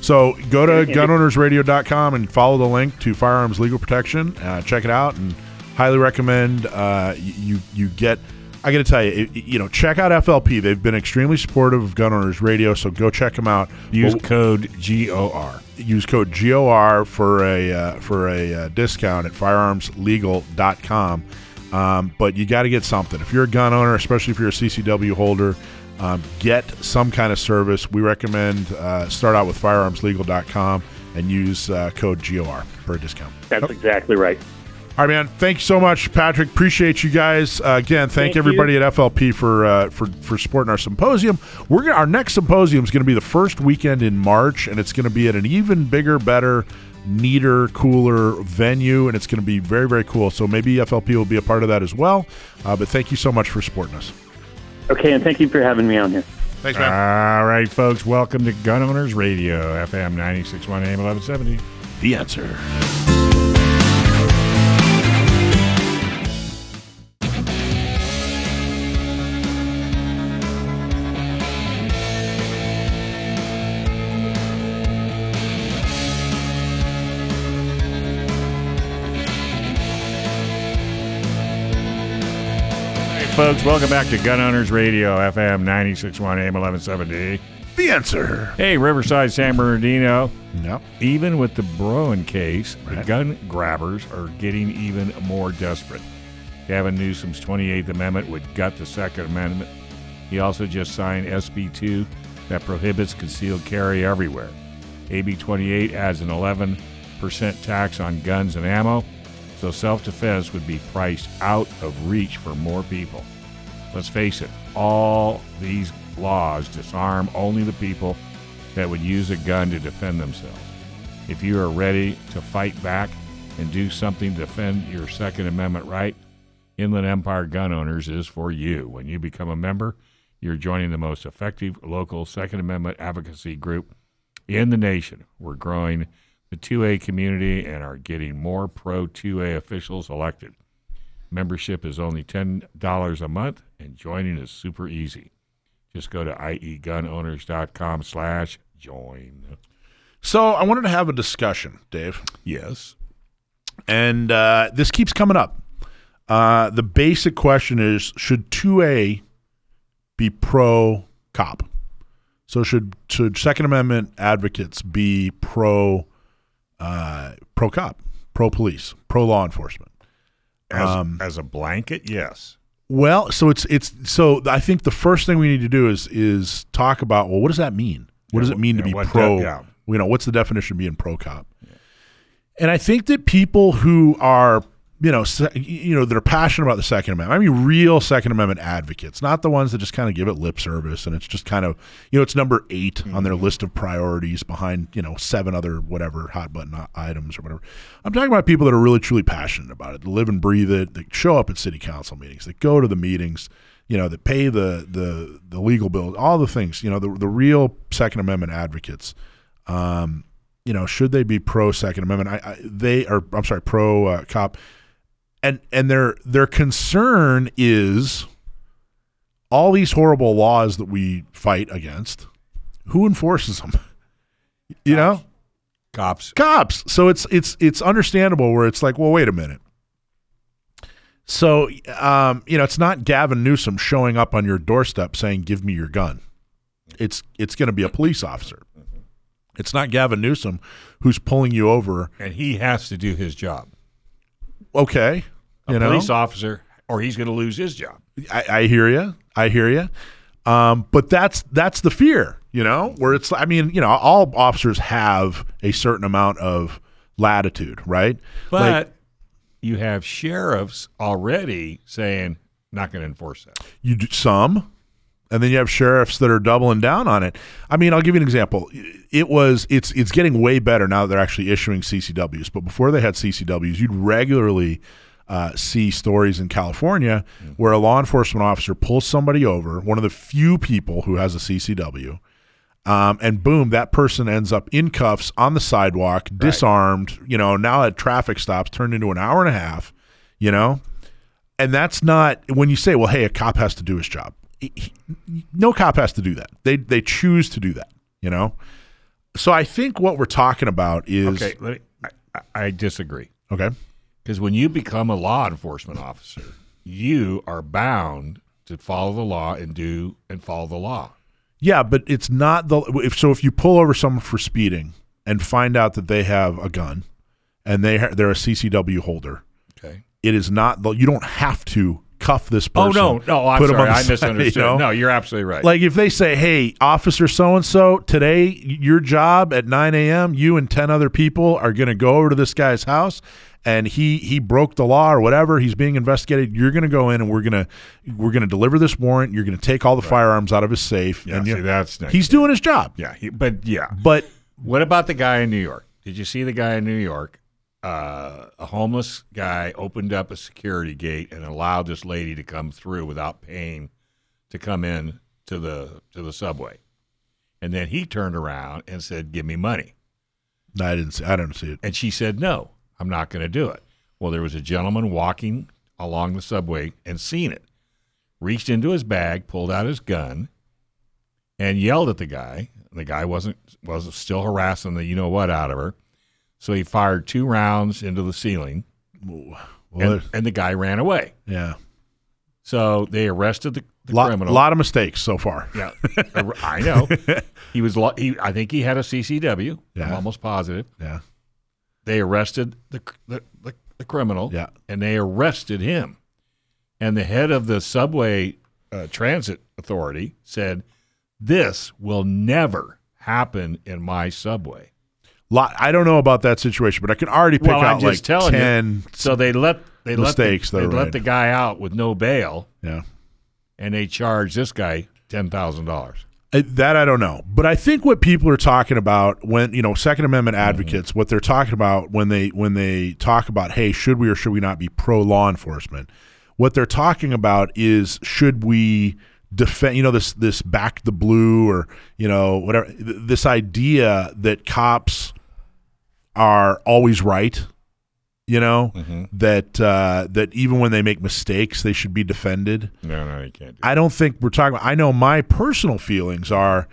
B: So go to gunownersradio.com and follow the link to Firearms Legal Protection. Uh, check it out and highly recommend uh, you you get. I got to tell you, it, you know, check out FLP. They've been extremely supportive of Gun Owners Radio, so go check them out.
C: Use
B: Well,
C: code GOR.
B: use code GOR for a uh, for a uh, discount at firearmslegal.com. Um, but you got to get something. If you're a gun owner, especially if you're a CCW holder, um, get some kind of service. We recommend uh, start out with firearmslegal.com and use uh, code GOR for a discount.
E: That's exactly right.
B: All right, man. Thank you so much, Patrick. Appreciate you guys. Uh, again, thank,
E: Thank
B: everybody at FLP for uh, for for supporting our symposium. We're gonna, our next symposium is going to be the first weekend in March, and it's going to be at an even bigger, better, neater, cooler venue, and it's going to be very, very cool. So maybe FLP will be a part of that as well. Uh, but thank you so much for supporting us.
E: Okay, and thank you for having me on here.
B: Thanks, man.
C: All right, folks. Welcome to Gun Owners Radio, FM 961 AM 1170.
B: the answer.
C: Folks. Welcome back to Gun Owners Radio, FM 961 AM 1170.
B: The answer.
C: Hey, Riverside, San Bernardino.
B: Yep.
C: Even with the Bruen case, the gun grabbers are getting even more desperate. Gavin Newsom's 28th Amendment would gut the Second Amendment. He also just signed SB 2 that prohibits concealed carry everywhere. AB 28 adds an 11% tax on guns and ammo, so self defense would be priced out of reach for more people. Let's face it, all these laws disarm only the people that would use a gun to defend themselves. If you are ready to fight back and do something to defend your Second Amendment right, Inland Empire Gun Owners is for you. When you become a member, you're joining the most effective local Second Amendment advocacy group in the nation. We're growing the 2A community and are getting more pro 2A officials elected. Membership is only $10 a month, and joining is super easy. Just go to iegunowners.com slash join.
B: So I wanted to have a discussion, Dave.
C: Yes.
B: and uh, this keeps coming up. Uh, the basic question is: Should two A be pro cop? So should should Second Amendment advocates be pro uh, pro cop, pro police, pro law enforcement?
C: As,
B: Um,
C: as a blanket, yes.
B: Well, so it's it's so I think the first thing we need to do is is talk about well, what does that mean? What does it mean to be pro?
C: de- yeah.
B: You know, what's the definition of being pro cop? And I think that people who are you know you know that are passionate about the Second Amendment, I mean, real Second Amendment advocates, not the ones that just kind of give it lip service and it's just kind of you know it's number 8 on
C: Mm-hmm.
B: their list of priorities behind you know seven other whatever hot button items or whatever. I'm talking about people that are really truly passionate about it, that live and breathe it, that show up at city council meetings, that go to the meetings, you know, that pay the the the legal bills, all the things, you know, the the real Second Amendment advocates. Um, you know, should they be pro Second Amendment? I, I they are. I'm sorry, pro uh, cop, and and their their concern is all these horrible laws that we fight against. Who enforces them? <laughs> You know,
C: Cops.
B: cops. So it's it's it's understandable where it's like, well, wait a minute. So, um, you know, it's not Gavin Newsom showing up on your doorstep saying, "Give me your gun." it's it's going to be a police officer. It's not Gavin Newsom who's pulling you over.
C: And he has to do his job.
B: Okay,
C: A
B: you know,
C: police officer, or he's going to lose his job.
B: I, I hear you. I hear you. Um, but that's that's the fear, you know, where it's. I mean, you know, all officers have a certain amount of latitude, right?
C: But
B: Like,
C: you have sheriffs already saying, not going to enforce that.
B: you do some, and then you have sheriffs that are doubling down on it. I mean, I'll give you an example. It was it's it's getting way better now that they're actually issuing CCWs. But before they had CCWs, you'd regularly uh, see stories in California where a law enforcement officer pulls somebody over, one of the few people who has a CCW. Um, and boom, that person ends up in cuffs on the sidewalk, disarmed. You know, now at traffic stops turned into an hour and a half. You know, and that's not when you say, "Well, hey, a cop has to do his job." He- he- no cop has to do that. They they choose to do that. You know, so I think what we're talking about is
C: Okay, let me, I I disagree.
B: okay.
C: Because when you become a law enforcement officer, you are bound to follow the law and do and follow the law.
B: Yeah, but it's not the if so if you pull over someone for speeding and find out that they have a gun and they ha- they're a CCW holder,
C: Okay.
B: it is not the you don't have to cuff this person.
C: Oh no, no, I'm sorry, I
B: side,
C: misunderstood.
B: you know?
C: No, you're absolutely right.
B: Like if they say, "Hey, Officer so and so, today your job at 9 a.m. You and 10 other people are going to go over to this guy's house, and he he broke the law or whatever. He's being investigated. You're going to go in and we're gonna we're going to deliver this warrant. You're going to take all the firearms out of his safe.
C: Yeah,
B: and
C: see, that's
B: he's doing his job.
C: yeah, he, but yeah.
B: But
C: What about the guy in New York? Did you see the guy in New York? Uh, a homeless guy opened up a security gate and allowed this lady to come through without paying to come in to the to the subway. And then he turned around and said, "Give me money."
B: no, I didn't. See, I don't see it.
C: And she said, "No, I'm not going to do it." Well, there was a gentleman walking along the subway and seen it. Reached into his bag, pulled out his gun, and yelled at the guy. The guy wasn't was still harassing the you know what out of her. So he fired two rounds into the ceiling,
B: Well,
C: and, and the guy ran away.
B: yeah,
C: So they arrested the, the
B: lot,
C: criminal.
B: A lot of mistakes so far.
C: Yeah, <laughs> I know. He was. He, I think he had a CCW. I'm
B: Yeah.
C: almost positive.
B: Yeah,
C: they arrested the the, the, the criminal
B: Yeah.
C: and they arrested him and the head of the subway uh, transit authority said this will never happen in my subway
B: lot. I don't know about that situation, but I can already pick
C: well
B: out
C: just
B: like
C: telling
B: ten.
C: you so they let they
B: mistakes
C: let the, they let the guy out with no bail
B: Yeah.
C: and they charged this guy $10000
B: Uh, That I don't know, but I think what people are talking about when you know Second Amendment advocates, what they're talking about when they when they talk about, hey, should we or should we not be pro law enforcement? What they're talking about is should we defend, you know, this this back the blue or you know whatever th- this idea that cops are always right, you know, that uh, that even when they make mistakes, they should be defended.
C: no no you can't do
B: I don't think we're talking about. I know my personal feelings are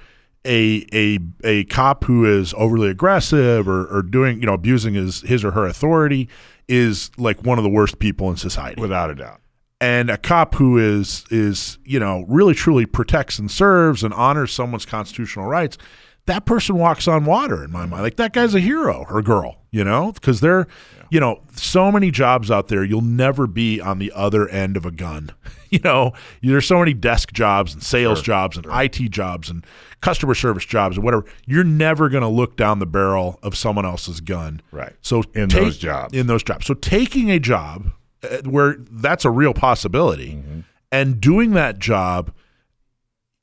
B: a a a cop who is overly aggressive or, or doing you know abusing his his or her authority is like one of the worst people in society.
C: without a doubt
B: and a cop who is is you know really truly protects and serves and honors someone's constitutional rights that person walks on water in my mind. Like that guy's a hero or girl you know? Because they're you know so many jobs out there you'll never be on the other end of a gun <laughs> you know? There's so many desk jobs and sales jobs and IT jobs and customer service jobs and whatever. You're never going to look down the barrel of someone else's gun.
C: Right.
B: so
C: In
B: take-
C: those jobs.
B: in those jobs. So taking a job uh, where that's a real possibility
C: Mm-hmm.
B: and doing that job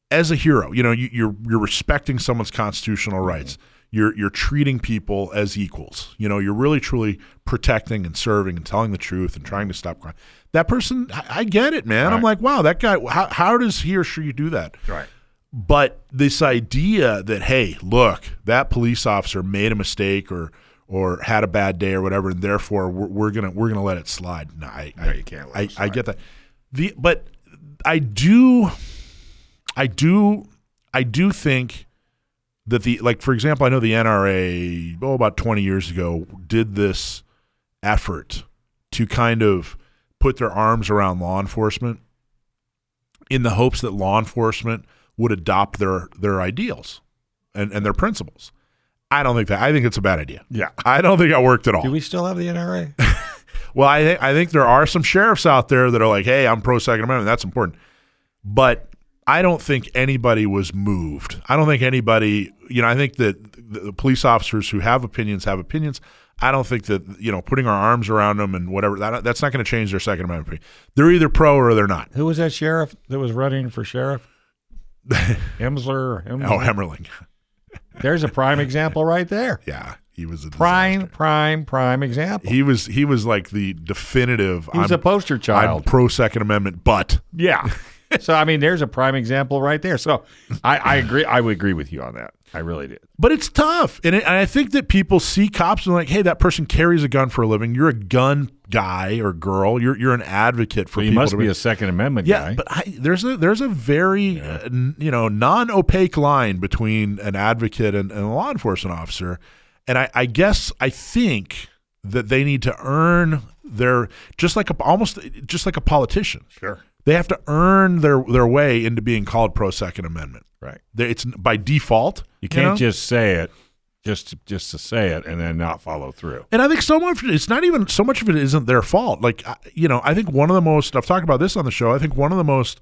B: as a hero you know you, you're you're respecting someone's constitutional rights. You're you're treating people as equals. You know you're really truly protecting and serving and telling the truth and trying to stop crime. That person i, I get it man. I'm like wow that guy how, how does he or she do that?
C: Right.
B: But this idea that hey look that police officer made a mistake or or had a bad day or whatever and therefore we're, we're gonna we're gonna let it slide. No i
C: No,
B: I,
C: you can't let
B: I, I get that. The but i do i do i do think that the like for example i know the nra oh about 20 years ago did this effort to kind of put their arms around law enforcement in the hopes that law enforcement would adopt their their ideals and, and their principles. I don't think that. I think it's a bad idea.
C: Yeah.
B: I don't think that worked at all.
C: Do we still have the NRA? <laughs>
B: Well, I think I think there are some sheriffs out there that are like, "Hey, I'm pro Second Amendment. That's important." But I don't think anybody was moved. I don't think anybody. You know, I think that the, the police officers who have opinions have opinions. I don't think that you know putting our arms around them and whatever that that's not going to change their Second Amendment. opinion. They're either pro or they're not.
C: Who was that sheriff that was running for sheriff? <laughs> Emsler. Emsler?
B: Oh, Hemmerling. <laughs>
C: There's a prime example right there.
B: Yeah, he was a
C: Prime,
B: disaster.
C: prime, prime example.
B: He was he was like the definitive.
C: He was
B: I'm,
C: a poster
B: I'm
C: child.
B: pro Second Amendment, but
C: Yeah. <laughs> so I mean, there's a prime example right there. So I, I agree. I would agree with you on that. I really did.
B: But it's tough, and, it, and I think that people see cops and like, hey, that person carries a gun for a living. You're a gun guy or girl. You're you're an advocate for
C: you
B: people.
C: must
B: to
C: be a Second Amendment
B: yeah,
C: guy.
B: but I, there's a there's a very uh, n- you know non opaque line between an advocate and, and a law enforcement officer, and I, I guess I think that they need to earn their just like a almost just like a politician.
C: sure.
B: They have to earn their their way into being called pro Second Amendment.
C: Right.
B: It's by default.
C: You can't
B: know?
C: just say it, just just to say it, and then not follow through.
B: And I think so much it's not even so much of it isn't their fault. Like I- you know, I think one of the most I've talked about this on the show. I think one of the most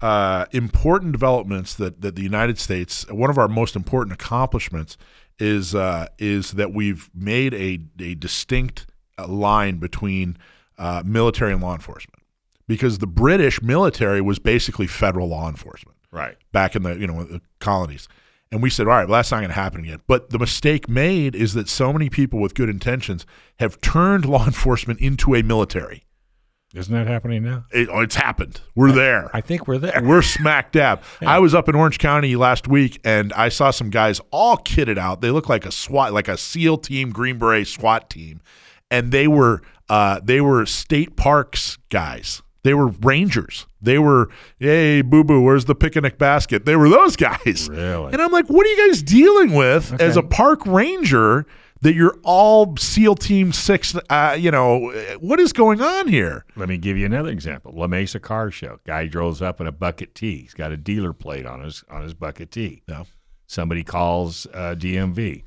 B: uh, important developments that that the United States, one of our most important accomplishments, is uh, is that we've made a a distinct line between uh, military and law enforcement, because the British military was basically federal law enforcement
C: Right.
B: back in the you know the colonies. And we said, all right, well, that's not going to happen again. But the mistake made is that so many people with good intentions have turned law <laughs> enforcement into a military.
C: Isn't that happening now?
B: It, oh, it's happened. We're there.
C: I think we're there.
B: We're smack dab. <laughs> I was up in Orange County last week, and I saw some guys all kitted out. They look like a SWAT, like a SEAL team, Green Beret SWAT team, and they were uh, they were state parks guys. They were rangers. They were, hey, boo boo, where's the picnic basket? They were those guys.
C: Really?
B: And I'm like, what are you guys dealing with as a park ranger that you're all SEAL Team Six? Uh, you know, what is going on here?
C: Let me give you another example. La Mesa Car Show. Guy drove up in a bucket T. He's got a dealer plate on his on his bucket T.
B: Yeah.
C: Somebody calls uh, DMV.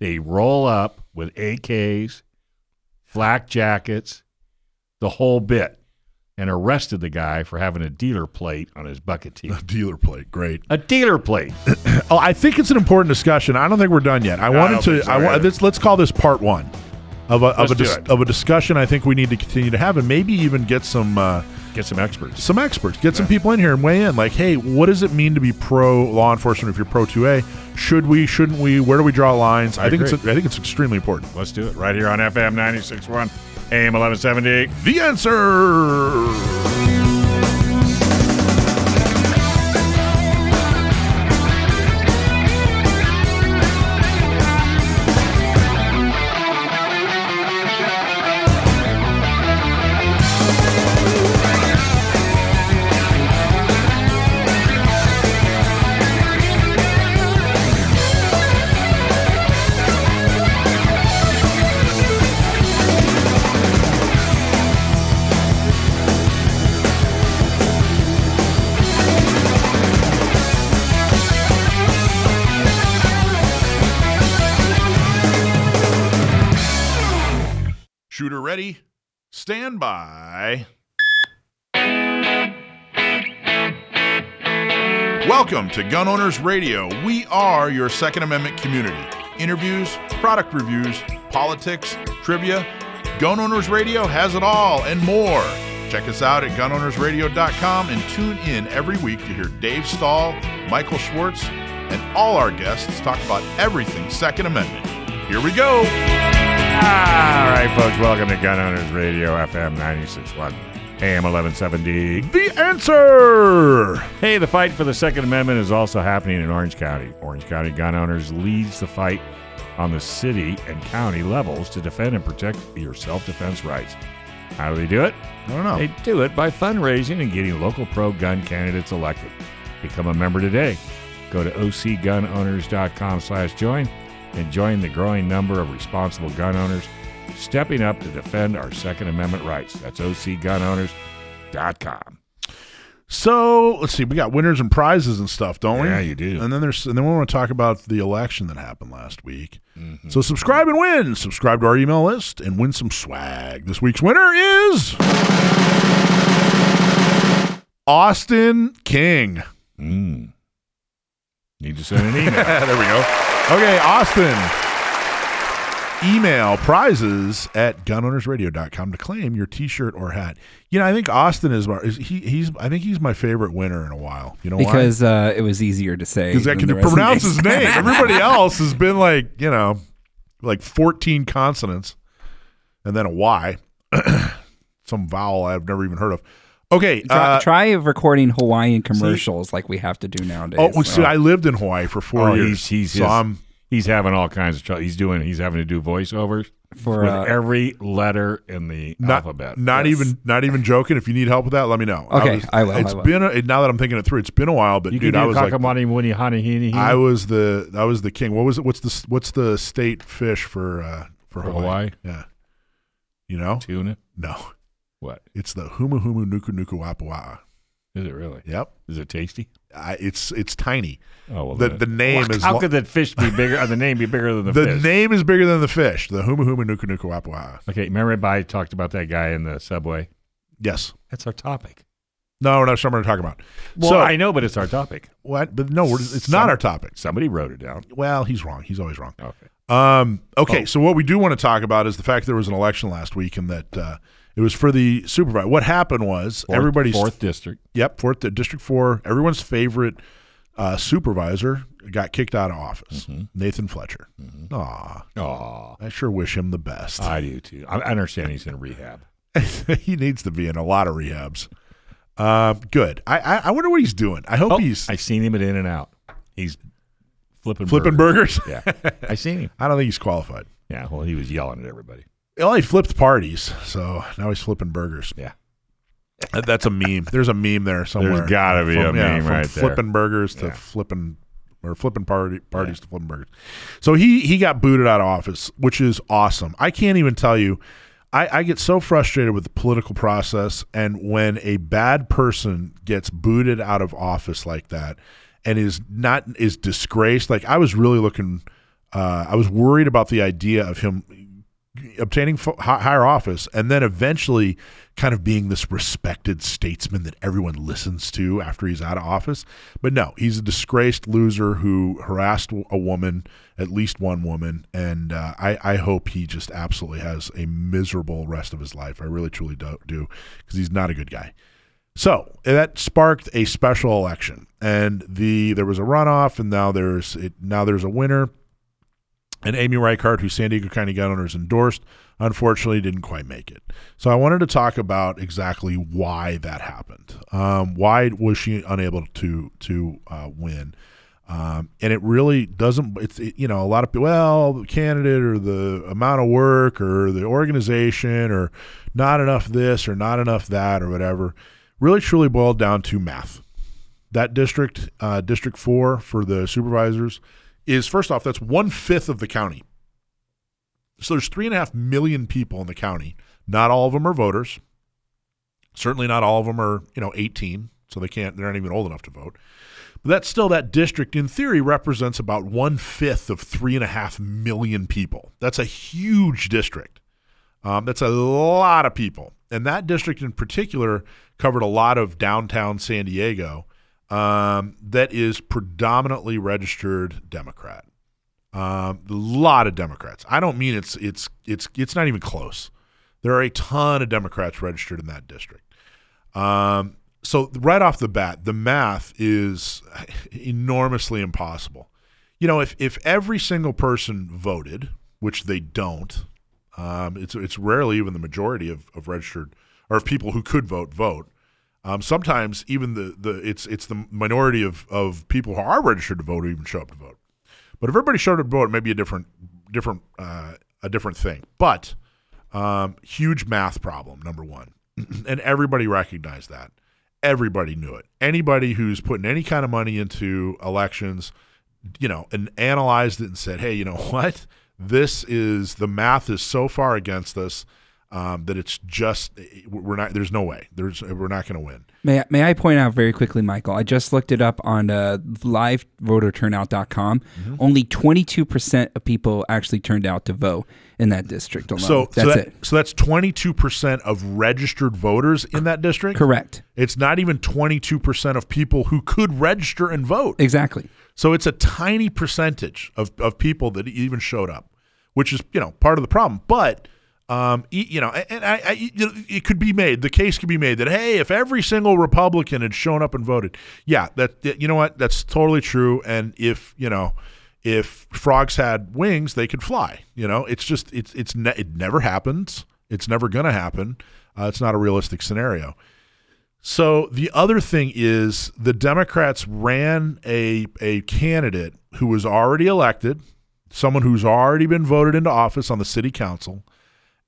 C: They roll up with AKs, flak jackets, the whole bit, and arrested the guy for having a dealer plate on his bucket <laughs> T.
B: Dealer plate, great.
C: a dealer plate. <clears throat>
B: Oh, I think it's an important discussion. I don't think we're done yet. I
C: I
B: wanted
C: don't
B: to.
C: so
B: I want this. Let's call this part one of a of
C: Let's
B: a dis- of a discussion. I think we need to continue to have, and maybe even get some uh,
C: Get some experts.
B: some experts, get some people in here and weigh in. Like, hey, what does it mean to be pro law enforcement if you're pro two A? Should we? Shouldn't we? Where do we draw lines? I,
C: I
B: think it's.
C: agree.
B: I think it's extremely important.
C: Let's do it right here on FM 96.1 AM 1178.
B: The answer. Shooter ready. Stand by. Welcome to Gun Owners Radio. We are your Second Amendment community. Interviews, product reviews, politics, trivia. Gun Owners Radio has it all and more. Check us out at gunownersradio.com and tune in every week to hear Dave Stahl, Michael Schwartz, and all our guests talk about everything Second Amendment. Here we go.
C: All right, folks, welcome to Gun Owners Radio, FM 96.1, AM 1170.
B: The answer.
C: Hey, the fight for the Second Amendment is also happening in Orange County. Orange County Gun Owners leads the fight on the city and county levels to defend and protect your self defense rights. How do they do it?
B: I don't know.
C: They do it by fundraising and getting local pro gun candidates elected. Become a member today. Go to ocgunowners.com slash join and join the growing number of responsible gun owners stepping up to defend our Second Amendment rights. That's ocgunowners.com.
B: So let's see. We got winners and prizes and stuff, don't we?
C: Yeah, you do.
B: And then there's and then we want to talk about the election that happened last week.
C: Mm-hmm.
B: So subscribe and win. Subscribe to our email list and win some swag. This week's winner is Austin King.
C: Mm. Need to send an email. <laughs>
B: there we go. Okay, Austin. Email prizes at gunownersradio.com to claim your t-shirt or hat. You know, I think Austin is, my, is he he's I think he's my favorite winner in a while. You know why?
D: because uh, it was easier to say.
B: because I can
D: the rest of the
B: pronounce <laughs> his name. Everybody else has been like, you know, like 14 consonants and then a Y. <clears throat> Some vowel I've never even heard of. Okay.
D: Try,
B: uh,
D: try recording Hawaiian commercials like we have to do nowadays.
B: oh, see, I lived in Hawaii for four
C: Oh,
B: years.
C: he's- he's
B: so
C: his-
B: I'm,
C: he's having all kinds of trouble. He's doing. He's having to do voiceovers
D: For,
C: with
D: uh,
C: every letter in the
B: not,
C: alphabet.
B: not
D: Yes.
B: even not even joking. If you need help with that, let me know.
D: Okay, I will,
B: It's
D: I will.
B: been a, now that I'm thinking it through. It's been a while, but
C: you
B: dude,
C: can
B: I
C: do
B: was like,
C: winnie honey hini.
B: I was the I was the king. What was it? What's the what's the state fish for uh, for,
C: For
B: Hawaii?
C: Hawaii?
B: Yeah, you know,
C: tuna.
B: no,
C: What
B: it's the humu humu nuku nuku wapawaa.
C: is it really?
B: Yep,
C: Is it tasty?
B: I, it's it's tiny.
C: Oh well.
B: The
C: then-
B: the name
C: Well,
B: is
C: How
B: lo-
C: could that fish be bigger? or the name be bigger than the, <laughs>
B: the
C: fish?
B: The name is bigger than the fish. The humu humu nuku nuku wapawaa.
C: Okay, remember I talked about that guy in the subway.
B: Yes.
C: That's our topic.
B: No, we're not sure what we're talking about.
C: Well,
B: so
C: I know, but it's our topic.
B: what? But no, we're, it's not our topic.
C: Somebody wrote it down.
B: Well, he's wrong. He's always wrong.
C: Okay.
B: Um, okay,
C: Oh.
B: so what we do want to talk about is the fact there was an election last week and that uh, it was for the supervisor. What happened was
C: Fourth,
B: everybody's
C: fourth district.
B: Yep, fourth District Four. Everyone's favorite uh, supervisor got kicked out of office.
C: Mm-hmm.
B: Nathan Fletcher. Aw,
C: Oh,
B: I sure wish him the best.
C: I do too. I understand he's in rehab. <laughs>
B: he needs to be in a lot of rehabs. Um, good. I, I I wonder what he's doing. I hope
C: Oh,
B: he's
C: I seen him at In and Out. He's flipping
B: flipping
C: burgers.
B: burgers.
C: Yeah, I seen him. <laughs>
B: I don't think he's qualified.
C: Yeah, well, he was yelling at everybody.
B: Well, he flipped parties, so now he's flipping burgers.
C: Yeah.
B: That's a meme. There's a meme there somewhere.
C: There's gotta be
B: From-
C: a
B: yeah,
C: meme
B: from
C: right there.
B: flipping burgers to
C: Yeah.
B: flipping or flipping party parties to flipping burgers. So he he got booted out of office, which is awesome. I can't even tell you. I, I get so frustrated with the political process, and when a bad person gets booted out of office like that, and is not is disgraced. Like I was really looking, uh, I was worried about the idea of him obtaining higher office and then eventually kind of being this respected statesman that everyone listens to after he's out of office. But no, he's a disgraced loser who harassed a woman, at least one woman, and uh, I, I hope he just absolutely has a miserable rest of his life. I really truly do because he's not a good guy. So that sparked a special election, and the there was a runoff, and now there's it, now there's a winner. And Amy Reichert, who San Diego County gun owners endorsed, unfortunately didn't quite make it. So I wanted to talk about exactly why that happened. Um, why was she unable to to uh, win? Um, and it really doesn't. It's it, you know a lot of people. Well, the candidate or the amount of work or the organization or not enough this or not enough that or whatever. Really, truly boiled down to math. That district, uh, District Four for the supervisors, is first off that's one fifth of the county. So there's three and a half million people in the county. Not all of them are voters. Certainly not all of them are, you know, 18, so they can't. They're not even old enough to vote. But that's still that district in theory represents about one fifth of three and a half million people. That's a huge district. Um, that's a lot of people, and that district in particular covered a lot of downtown San Diego. Um, that is predominantly registered Democrat. Um, a lot of Democrats. I don't mean it's it's it's it's not even close. There are a ton of Democrats registered in that district. Um, so right off the bat, the math is enormously impossible. You know, if if every single person voted, which they don't, um, it's it's rarely even the majority of, of registered or of people who could vote vote. Um, sometimes even the, the it's it's the minority of, of people who are registered to vote who even show up to vote. But if everybody showed up to vote, it may be a different different uh, a different thing. But um, huge math problem, number one, <clears throat> and everybody recognized that. Everybody knew it. Anybody who's putting any kind of money into elections, you know, and analyzed it and said, "Hey, you know <laughs> what? This is the math is so far against us. Um, that it's just we're not. There's no way. There's we're not going to win.
D: May I, may I point out very quickly, Michael? I just looked it up on uh, livevoterturnout.com.
B: Mm-hmm.
D: Only 22% of people actually turned out to vote in that district alone.
B: So
D: that's
B: so, that,
D: it.
B: so that's 22 percent of registered voters in that district.
D: Correct.
B: It's not even 22 percent of people who could register and vote.
D: Exactly.
B: So it's a tiny percentage of, of people that even showed up, which is you know part of the problem. But um, you know, and I, I it could be made. The case could be made that hey, if every single Republican had shown up and voted, yeah, that that- you know what, that's totally true. And if you know, if frogs had wings, they could fly. You know, it's just it's it's ne- it never happens. It's never going to happen. Uh, it's not a realistic scenario. So the other thing is the Democrats ran a a candidate who was already elected, someone who's already been voted into office on the city council,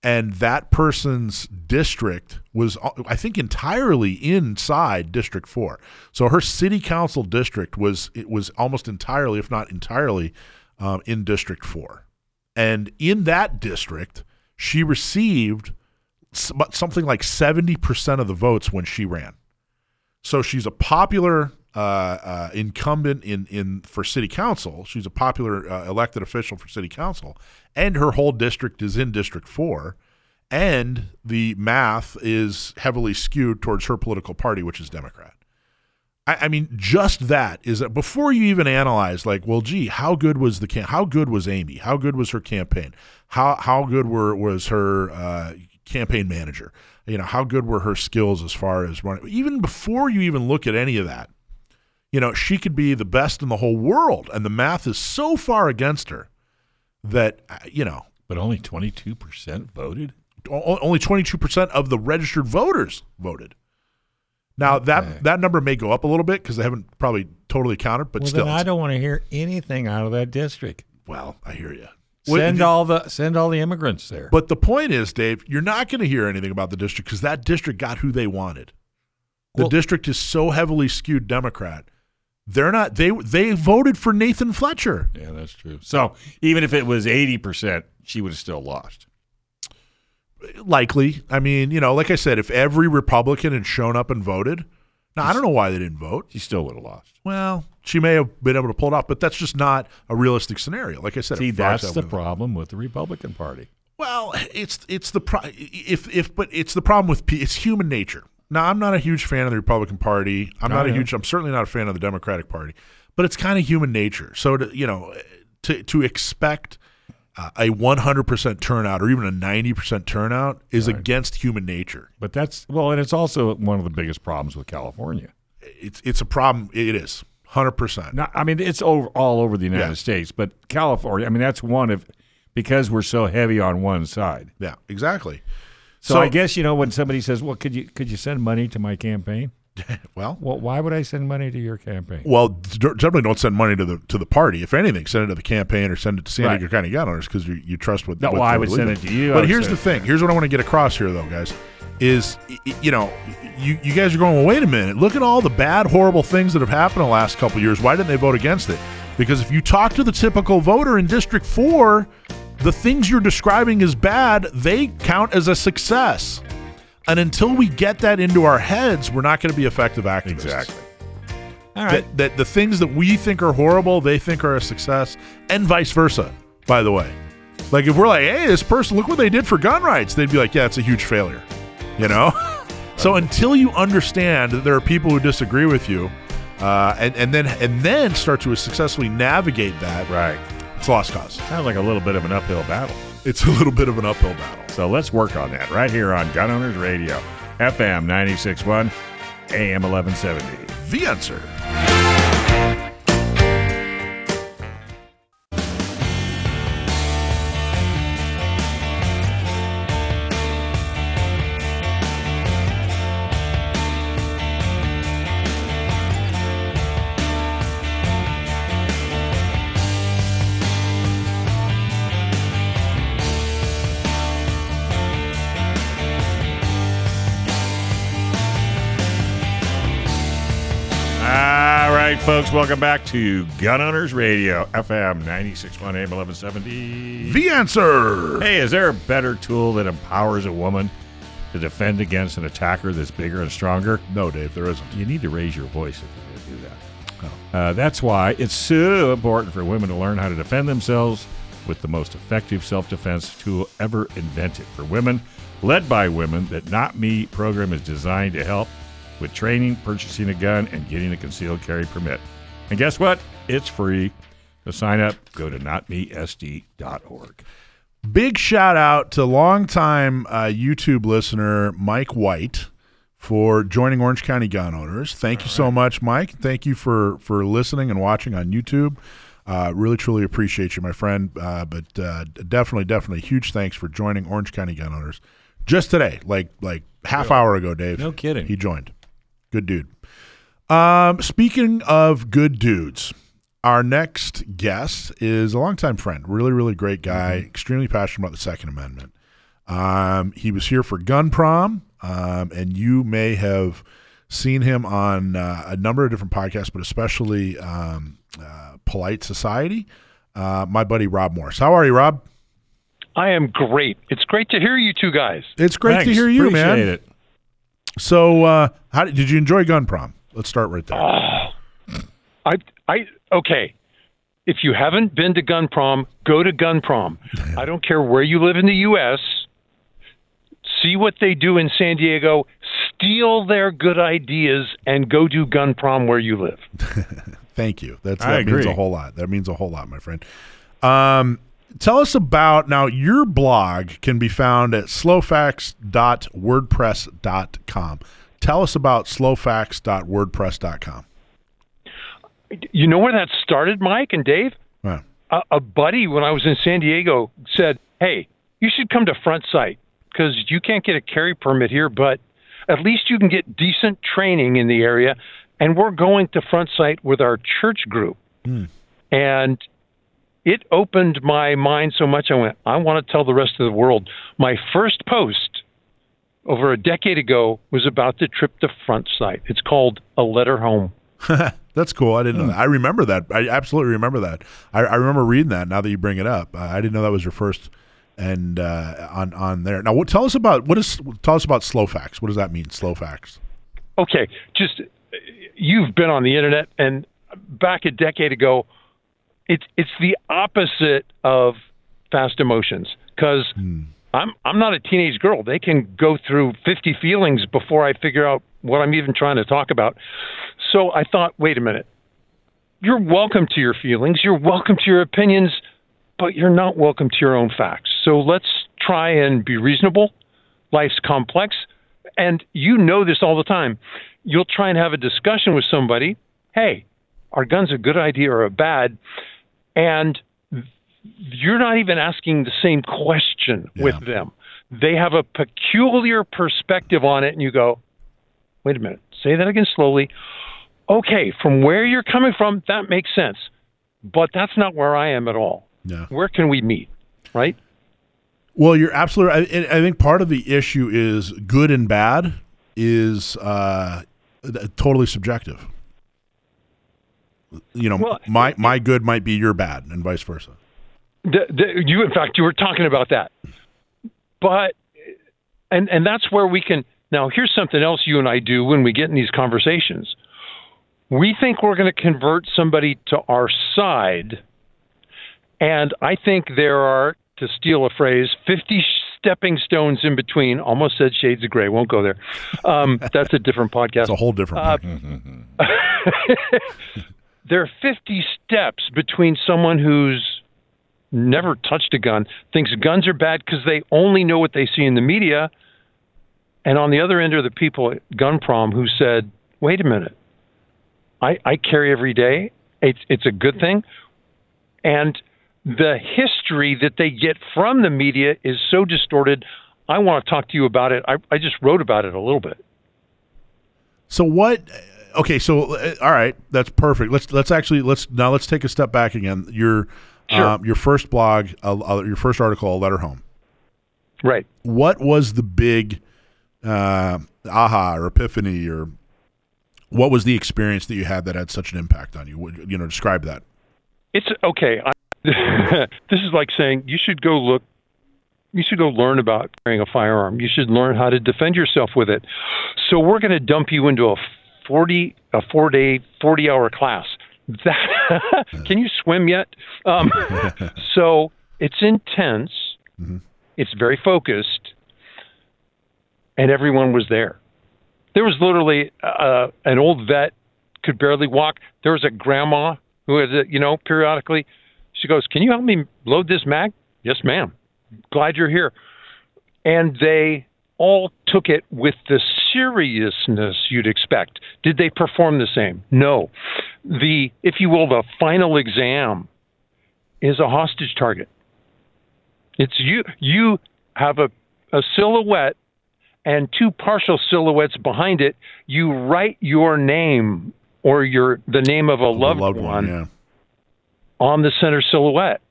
B: and that person's district was I think entirely inside District 4. So her city council district was it was almost entirely if not entirely um, in District 4. And in that district, she received something like 70% of the votes when she ran. So she's a popular uh, uh, incumbent in, in for city council. She's a popular uh, elected official for city council, and her whole district is in District Four, and the math is heavily skewed towards her political party, which is Democrat. I, I mean, just that is that before you even analyze, like, well, gee, how good was the cam- how good was Amy? How good was her campaign? How how good were was her uh, campaign manager? You know, how good were her skills as far as running? Even before you even look at any of that, you know, she could be the best in the whole world, and the math is so far against her that uh, you know
C: But only 22% voted?
B: only 22% of the registered voters voted. Now
C: Okay.
B: that that number may go up a little bit because they haven't probably totally counted, but
C: well,
B: still,
C: then I don't want to hear anything out of that district.
B: well, I hear you.
C: Send all the send all the immigrants there.
B: But the point is, Dave, you're not going to hear anything about the district because that district got who they wanted. The
C: Well-
B: district is so heavily skewed Democrat. They're not. They they voted for Nathan Fletcher.
C: yeah, that's true. So even if it was 80%, she would have still lost.
B: Likely. I mean, you know, like I said, if every Republican had shown up and voted, now I don't know why they didn't vote.
C: She still would have lost.
B: Well, she may have been able to pull it off, but that's just not a realistic scenario. Like I said,
C: See, that's the problem with the Republican Party.
B: Well, it's it's the pro- if if but it's the problem with pe- it's human nature. Now, I'm not a huge fan of the Republican Party. I'm not a huge. I'm certainly not a fan of the Democratic Party. But it's kind of human nature. So to, you know, to to expect uh, a 100% turnout or even a 90% turnout is against human nature.
C: But that's well, and it's also one of the biggest problems with California.
B: It's it's a problem. It is 100%.
C: Not, I mean, it's over, all over the United
B: Yeah.
C: States, but California. I mean, that's one of because we're so heavy on one side.
B: Yeah, exactly.
C: So,
B: So-
C: I guess you know when somebody says, "Well, could you could you send money to my campaign?" <laughs>
B: Well,
C: Well, why would I send money to your campaign?
B: Well, generally don't send money to the to the party. If anything, send it to the campaign or send it to San Diego
C: Right.
B: County gun owners because you, you trust what.
C: No,
B: what
C: well, I would send it to you.
B: But here's the thing. Here's what I want to get across here, though, guys. Is you know, you you guys are going. Well, wait a minute. Look at all the bad, horrible things that have happened in the last couple of years. Why didn't they vote against it? Because if you talk to the typical voter in District Four, the things you're describing as bad, they count as a success. And until we get that into our heads, we're not going to be effective activists
C: Exactly. All right.
B: that, that the things that we think are horrible, they think are a success, and vice versa, by the way. Like if we're like, hey, this person, look what they did for gun rights, they'd be like, yeah, it's a huge failure. You know? <laughs> so until you understand that there are people who disagree with you, uh, and, and then and then start to successfully navigate that,
C: right.
B: It's a lost cause.
C: Sounds like a little bit of an uphill battle.
B: It's a little bit of an uphill battle.
C: So let's work on that right here on Gun Owners Radio, FM 96.1, AM 1170.
B: The answer.
C: Folks. Welcome back to Gun Owners Radio, FM 961 AM 1170.
B: The answer.
C: Hey, is there a better tool that empowers a woman to defend against an attacker that's bigger and stronger?
B: No, Dave, there isn't.
C: You need to raise your voice if you're going to do that. Uh, that's why it's so important for women to learn how to defend themselves with the most effective self defense tool ever invented for women, led by women. That Not Me program is designed to help with training, purchasing a gun, and getting a concealed carry permit. And guess what? It's free. To sign up, go to notmesd.org.
B: Big shout out to longtime uh, YouTube listener Mike White for joining Orange County Gun Owners. Thank you so much, Mike. Thank you for for listening and watching on YouTube. Uh, really, truly appreciate you, my friend. Uh, but uh, definitely, definitely, huge thanks for joining Orange County Gun Owners just today, like like half hour ago, Dave.
C: No kidding.
B: He joined. Good dude. Um, speaking of good dudes, our next guest is a longtime friend, really, really great guy, extremely passionate about the Second Amendment. Um, he was here for Gun Prom, um, and you may have seen him on uh, a number of different podcasts, but especially um, uh, Polite Society. Uh, my buddy Rob Morse. How are you, Rob?
F: I am great. It's great to hear you two guys.
B: It's great to hear you,
C: Appreciate
B: man.
C: it.
B: So, uh, how did, did you enjoy Gun Prom? Let's start right there.
F: I I okay. If you haven't been to Gun Prom, go to Gun Prom. <laughs> I don't care where you live in the US. See what they do in San Diego, steal their good ideas and go do Gun Prom where you live. <laughs>
B: Thank you. That's,
C: I
B: that means
C: agree.
B: a whole lot. That means a whole lot, my friend. Um, tell us about now. Your blog can be found at slowfacts.wordpress.com. Tell us about slowfacts.wordpress.com.
F: You know where that started, Mike and Dave?
B: Wow.
F: a, a buddy when I was in San Diego said, "Hey, you should come to Front Sight because you can't get a carry permit here, but at least you can get decent training in the area." And we're going to Front Sight with our church group, hmm. and it opened my mind so much. I went, "I want to tell the rest of the world." My first post over a decade ago was about the trip to Front Sight. It's called "A Letter Home." <laughs>
B: That's cool. I didn't know. I remember that. I absolutely remember that. I, I remember reading that. Now that you bring it up, uh, I didn't know that was your first and uh, on on there. Now, what, tell us about what is tell us about slow facts. What does that mean? Slow facts.
F: okay, just you've been on the internet, and back a decade ago, it's it's the opposite of fast emotions because hmm. I'm I'm not a teenage girl. They can go through 50 feelings before I figure out what I'm even trying to talk about. So I thought, wait a minute. You're welcome to your feelings. You're welcome to your opinions, but you're not welcome to your own facts. So let's try and be reasonable. Life's complex, and you know this all the time. You'll try and have a discussion with somebody. Hey, are guns a good idea or a bad? And you're not even asking the same question with them. They have a peculiar perspective on it, and you go, wait a minute, say that again slowly. Okay, from where you're coming from, that makes sense. But that's not where I am at all.
B: Yeah.
F: Where can we meet? Right?
B: Well, you're absolutely. I, I think part of the issue is good and bad is uh, totally subjective. You know,
F: Well,
B: my my good might be your bad, and vice versa.
F: The, the, you, in fact, you were talking about that. But, and and that's where we can. Now, here's something else you and I do when we get in these conversations. We think we're going to convert somebody to our side, and I think there are, to steal a phrase, 50 stepping stones in between. Almost said shades of gray. Won't go there. Um, that's a different podcast. <laughs>
B: It's a whole different.
F: Uh. <laughs> <laughs> there are 50 steps between someone who's never touched a gun, thinks guns are bad because they only know what they see in the media, and on the other end are the people at Gun Prom who said, "Wait a minute, I, I carry every day. It's it's a good thing," and the history that they get from the media is so distorted. I want to talk to you about it. I, I just wrote about it a little bit.
B: So what? Okay, so uh, all right, that's perfect. Let's let's actually let's now let's take a step back again. Your
F: Sure.
B: um, your first blog, uh, uh, your first article, a letter home.
F: Right.
B: What was the big uh, aha or epiphany or What was the experience that you had that had such an impact on you? You know, describe that.
F: It's okay. I, <laughs> this is like saying you should go look. You should go learn about carrying a firearm. You should learn how to defend yourself with it. So we're going to dump you into a forty, a four day, forty hour class. That <laughs> can you swim yet? Um, <laughs> so it's intense. It's very focused, and everyone was there. There was literally uh, an old vet could barely walk. There was a grandma who had, you know, periodically, she goes, "Can you help me load this mag?" Yes, ma'am. Glad you're here. And they all took it with the seriousness you'd expect. Did they perform the same? No. The, if you will, the final exam is a hostage target. It's you. You have a, a silhouette and two partial silhouettes behind it. You write your name or your the name of a loved,
B: Loved
F: one,
B: yeah.
F: on the center silhouette.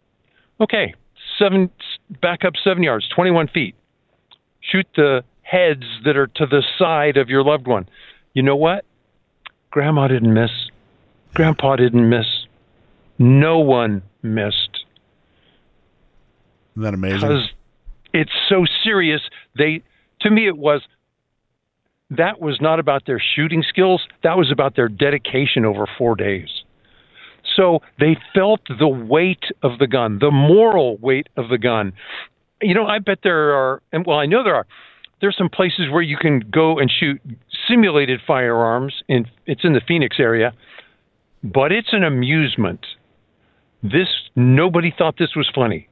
F: Okay, seven back up seven yards, twenty-one feet. Shoot the heads that are to the side of your loved one. You know what? Grandma didn't miss. Grandpa didn't miss. No one missed
B: Isn't that amazing?
F: because it's so serious. They, to me, it was. That was not about their shooting skills. That was about their dedication over four days. So they felt the weight of the gun, the moral weight of the gun. You know, I bet there are, and well, I know there are. There's some places where you can go and shoot simulated firearms. and it's in the Phoenix area, but it's an amusement. This nobody thought this was funny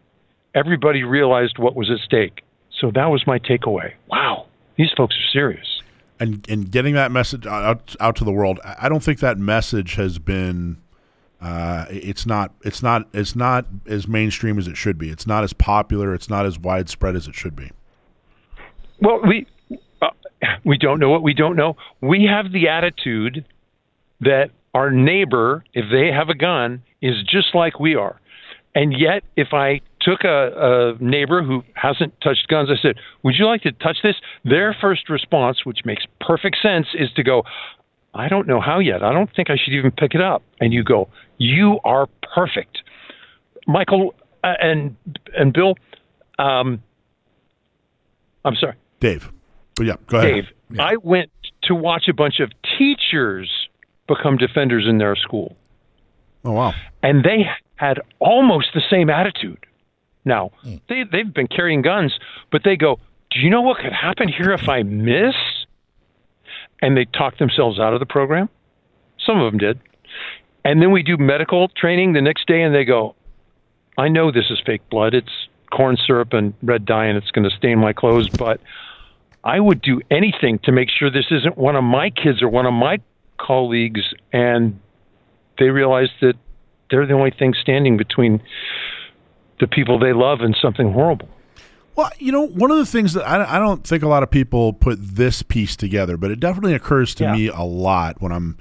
F: everybody realized what was at stake. So that was my takeaway. Wow, these folks are serious.
B: and and getting that message out out to the world. I I don't think that message has been. Uh, it's not. It's not. It's not as mainstream as it should be. It's not as popular. It's not as widespread as it should be.
F: Well, we uh, we don't know what we don't know. We have the attitude that our neighbor, if they have a gun, is just like we are. And yet, if I took a, a neighbor who hasn't touched guns, I said, "Would you like to touch this?" Their first response, which makes perfect sense, is to go, "I don't know how yet. I don't think I should even pick it up." And you go, "You are perfect." Michael uh, and and Bill, um, I'm sorry.
B: Dave, but yeah, go ahead.
F: Dave, I went to watch a bunch of teachers become defenders in their school,
B: Oh wow.
F: and they had almost the same attitude. Now, they, they've been carrying guns, but they go, Do you know what could happen here if I miss? And they talk themselves out of the program. Some of them did. And then we do medical training the next day, and they go, I know this is fake blood. It's corn syrup and red dye, and it's going to stain my clothes, but I would do anything to make sure this isn't one of my kids or one of my colleagues. And they realize that they're the only thing standing between the people they love and something horrible.
B: Well, you know, one of the things that I, I don't think a lot of people put this piece together, but it definitely occurs to
F: Yeah.
B: me a lot when I'm,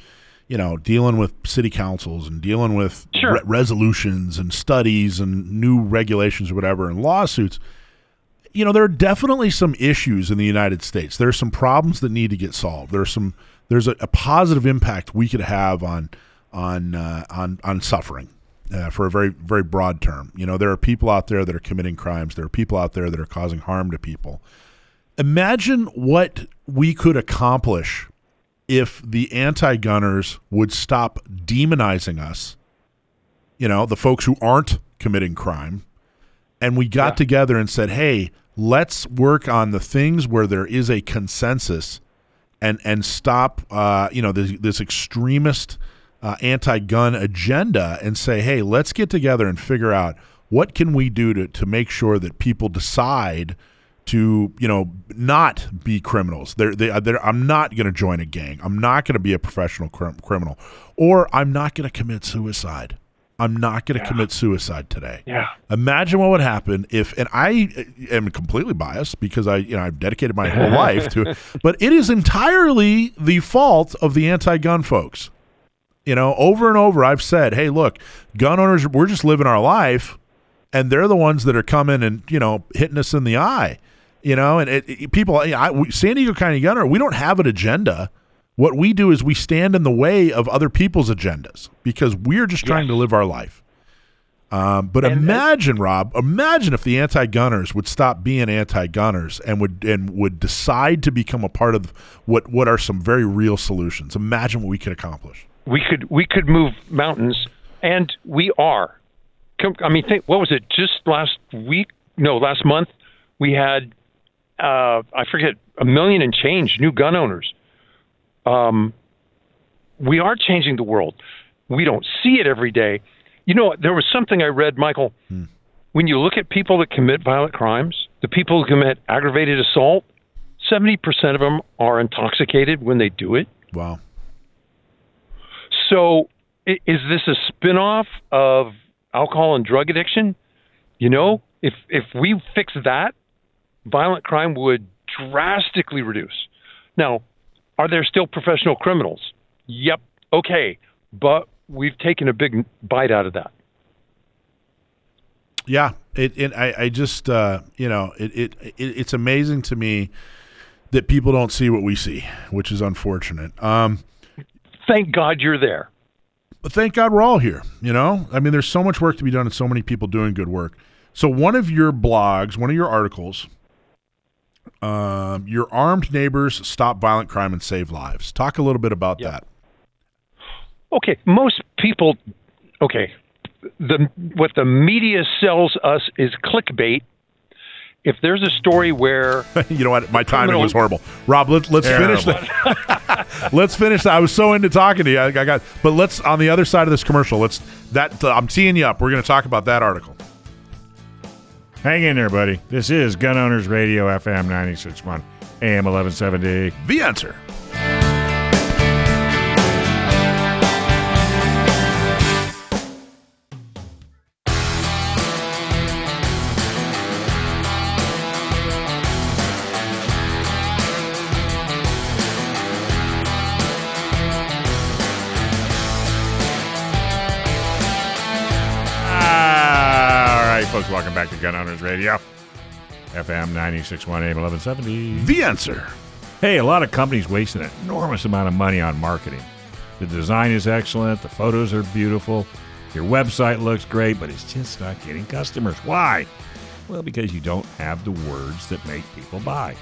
B: you know, dealing with city councils and dealing with
F: Sure.
B: re- resolutions and studies and new regulations or whatever and lawsuits. You know, there are definitely some issues in the United States. There are some problems that need to get solved. There's some there's a, a positive impact we could have on on uh, on on suffering uh, for a very very broad term. You know, there are people out there that are committing crimes. There are people out there that are causing harm to people. Imagine what we could accomplish if the anti-gunners would stop demonizing us. You know, the folks who aren't committing crime, and we got together and said, "Hey, let's work on the things where there is a consensus." and and stop uh, you know this, this extremist uh, anti-gun agenda and say, hey, let's get together and figure out what can we do to to make sure that people decide to you know not be criminals. They're, they they're, I'm not going to join a gang. I'm not going to be a professional crim- criminal, or I'm not going to commit suicide. I'm not going to commit suicide today.
F: Yeah.
B: Imagine what would happen if, and I am completely biased because I, you know, I've dedicated my whole <laughs> life to it, but it is entirely the fault of the anti-gun folks. You know, over and over, I've said, "Hey, look, gun owners, we're just living our life, and they're the ones that are coming and you know hitting us in the eye." You know, and it, it- people, I, we, San Diego County Gunner, we don't have an agenda. What we do is we stand in the way of other people's agendas because we're just trying
F: Yes.
B: to live our life. Um, but
F: and-
B: imagine, Rob, imagine if the anti-gunners would stop being anti-gunners and would and would decide to become a part of what what are some very real solutions. Imagine what we could accomplish.
F: We could we could move mountains, and we are. I mean, think what was it? Just last week? No, last month we had uh, I forget a million and change new gun owners. Um, we are changing the world. We don't see it every day. You know, there was something I read, Michael. When you look at people that commit violent crimes, the people who commit aggravated assault, seventy percent of them are intoxicated when they do it.
B: Wow.
F: So, is this a spin-off of alcohol and drug addiction? You know, if if we fix that, violent crime would drastically reduce. Now, are there still professional criminals? Yep. Okay, but we've taken a big bite out of that.
B: Yeah, it, it I, I just uh, you know it, it, it it's amazing to me that people don't see what we see, which is unfortunate. Um,
F: Thank God you're there.
B: but thank God we're all here. You know, I mean, there's so much work to be done and so many people doing good work. So one of your blogs, one of your articles, um, your armed neighbors stop violent crime and save lives. Talk a little bit about
F: Yeah.
B: that.
F: Okay, most people. Okay, the what the media sells us is clickbait. If there's a story where <laughs>
B: you know what? My timing
F: Criminal-
B: was horrible. Rob, let's <laughs> let's finish that. let's finish that. I was so into talking to you. I, I got, but let's on the other side of this commercial. Let's that I'm teeing you up. We're going to talk about that article.
C: Hang in there, buddy. This is Gun Owners Radio FM 961 AM 1170.
B: The answer.
C: Back to Gun Owners Radio FM 961 AM 1170.
B: The answer.
C: Hey, a lot of companies wasting an enormous amount of money on marketing. The design is excellent, the photos are beautiful, your website looks great, but it's just not getting customers. Why? Well, because you don't have the words that make people buy.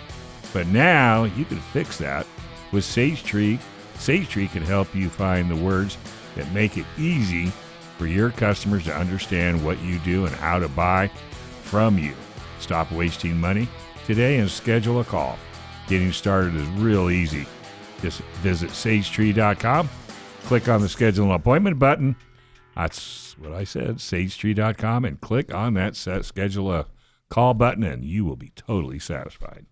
C: But now you can fix that with Sage Tree. Sage Tree can help you find the words that make it easy for your customers to understand what you do and how to buy from you. Stop wasting money today and schedule a call. Getting started is real easy. Just visit sagetree.com, click on the schedule an appointment button. That's what I said, sagetree.com, and click on that set, schedule a call button, and you will be totally satisfied.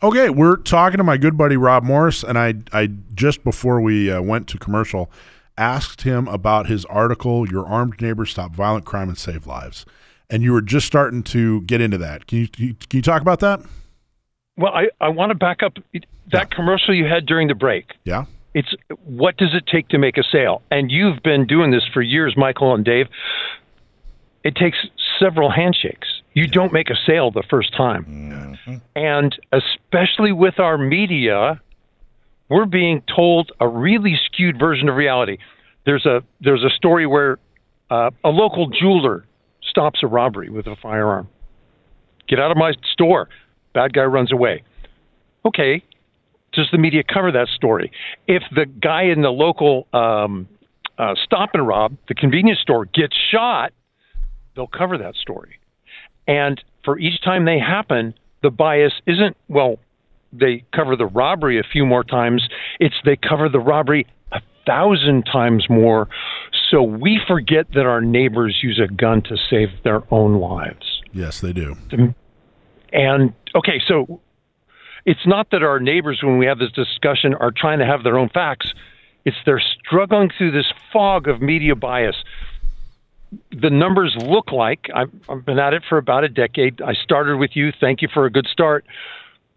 B: Okay, we're talking to my good buddy Rob Morse, and I, I just before we uh, went to commercial, asked him about his article, "Your Armed Neighbors Stop Violent Crime and Save Lives," and you were just starting to get into that. Can you can you talk about that?
F: Well, I, I want to back up that commercial you had during the break.
B: Yeah.
F: It's what does it take to make a sale? And you've been doing this for years, Michael and Dave. It takes several handshakes. You don't make a sale the first time. And especially with our media, we're being told a really skewed version of reality. There's a there's a story where uh, a local jeweler stops a robbery with a firearm. Get out of my store. Bad guy runs away. Okay, does the media cover that story? If the guy in the local um, uh, stop and rob, the convenience store, gets shot, they'll cover that story. And for each time they happen, the bias isn't, well, they cover the robbery a few more times. It's they cover the robbery a thousand times more. So we forget that our neighbors use a gun to save their own lives.
B: Yes, they do.
F: And okay, so it's not that our neighbors, when we have this discussion, are trying to have their own facts. It's they're struggling through this fog of media bias. The numbers look like I've, I've been at it for about a decade. I started with you. Thank you for a good start.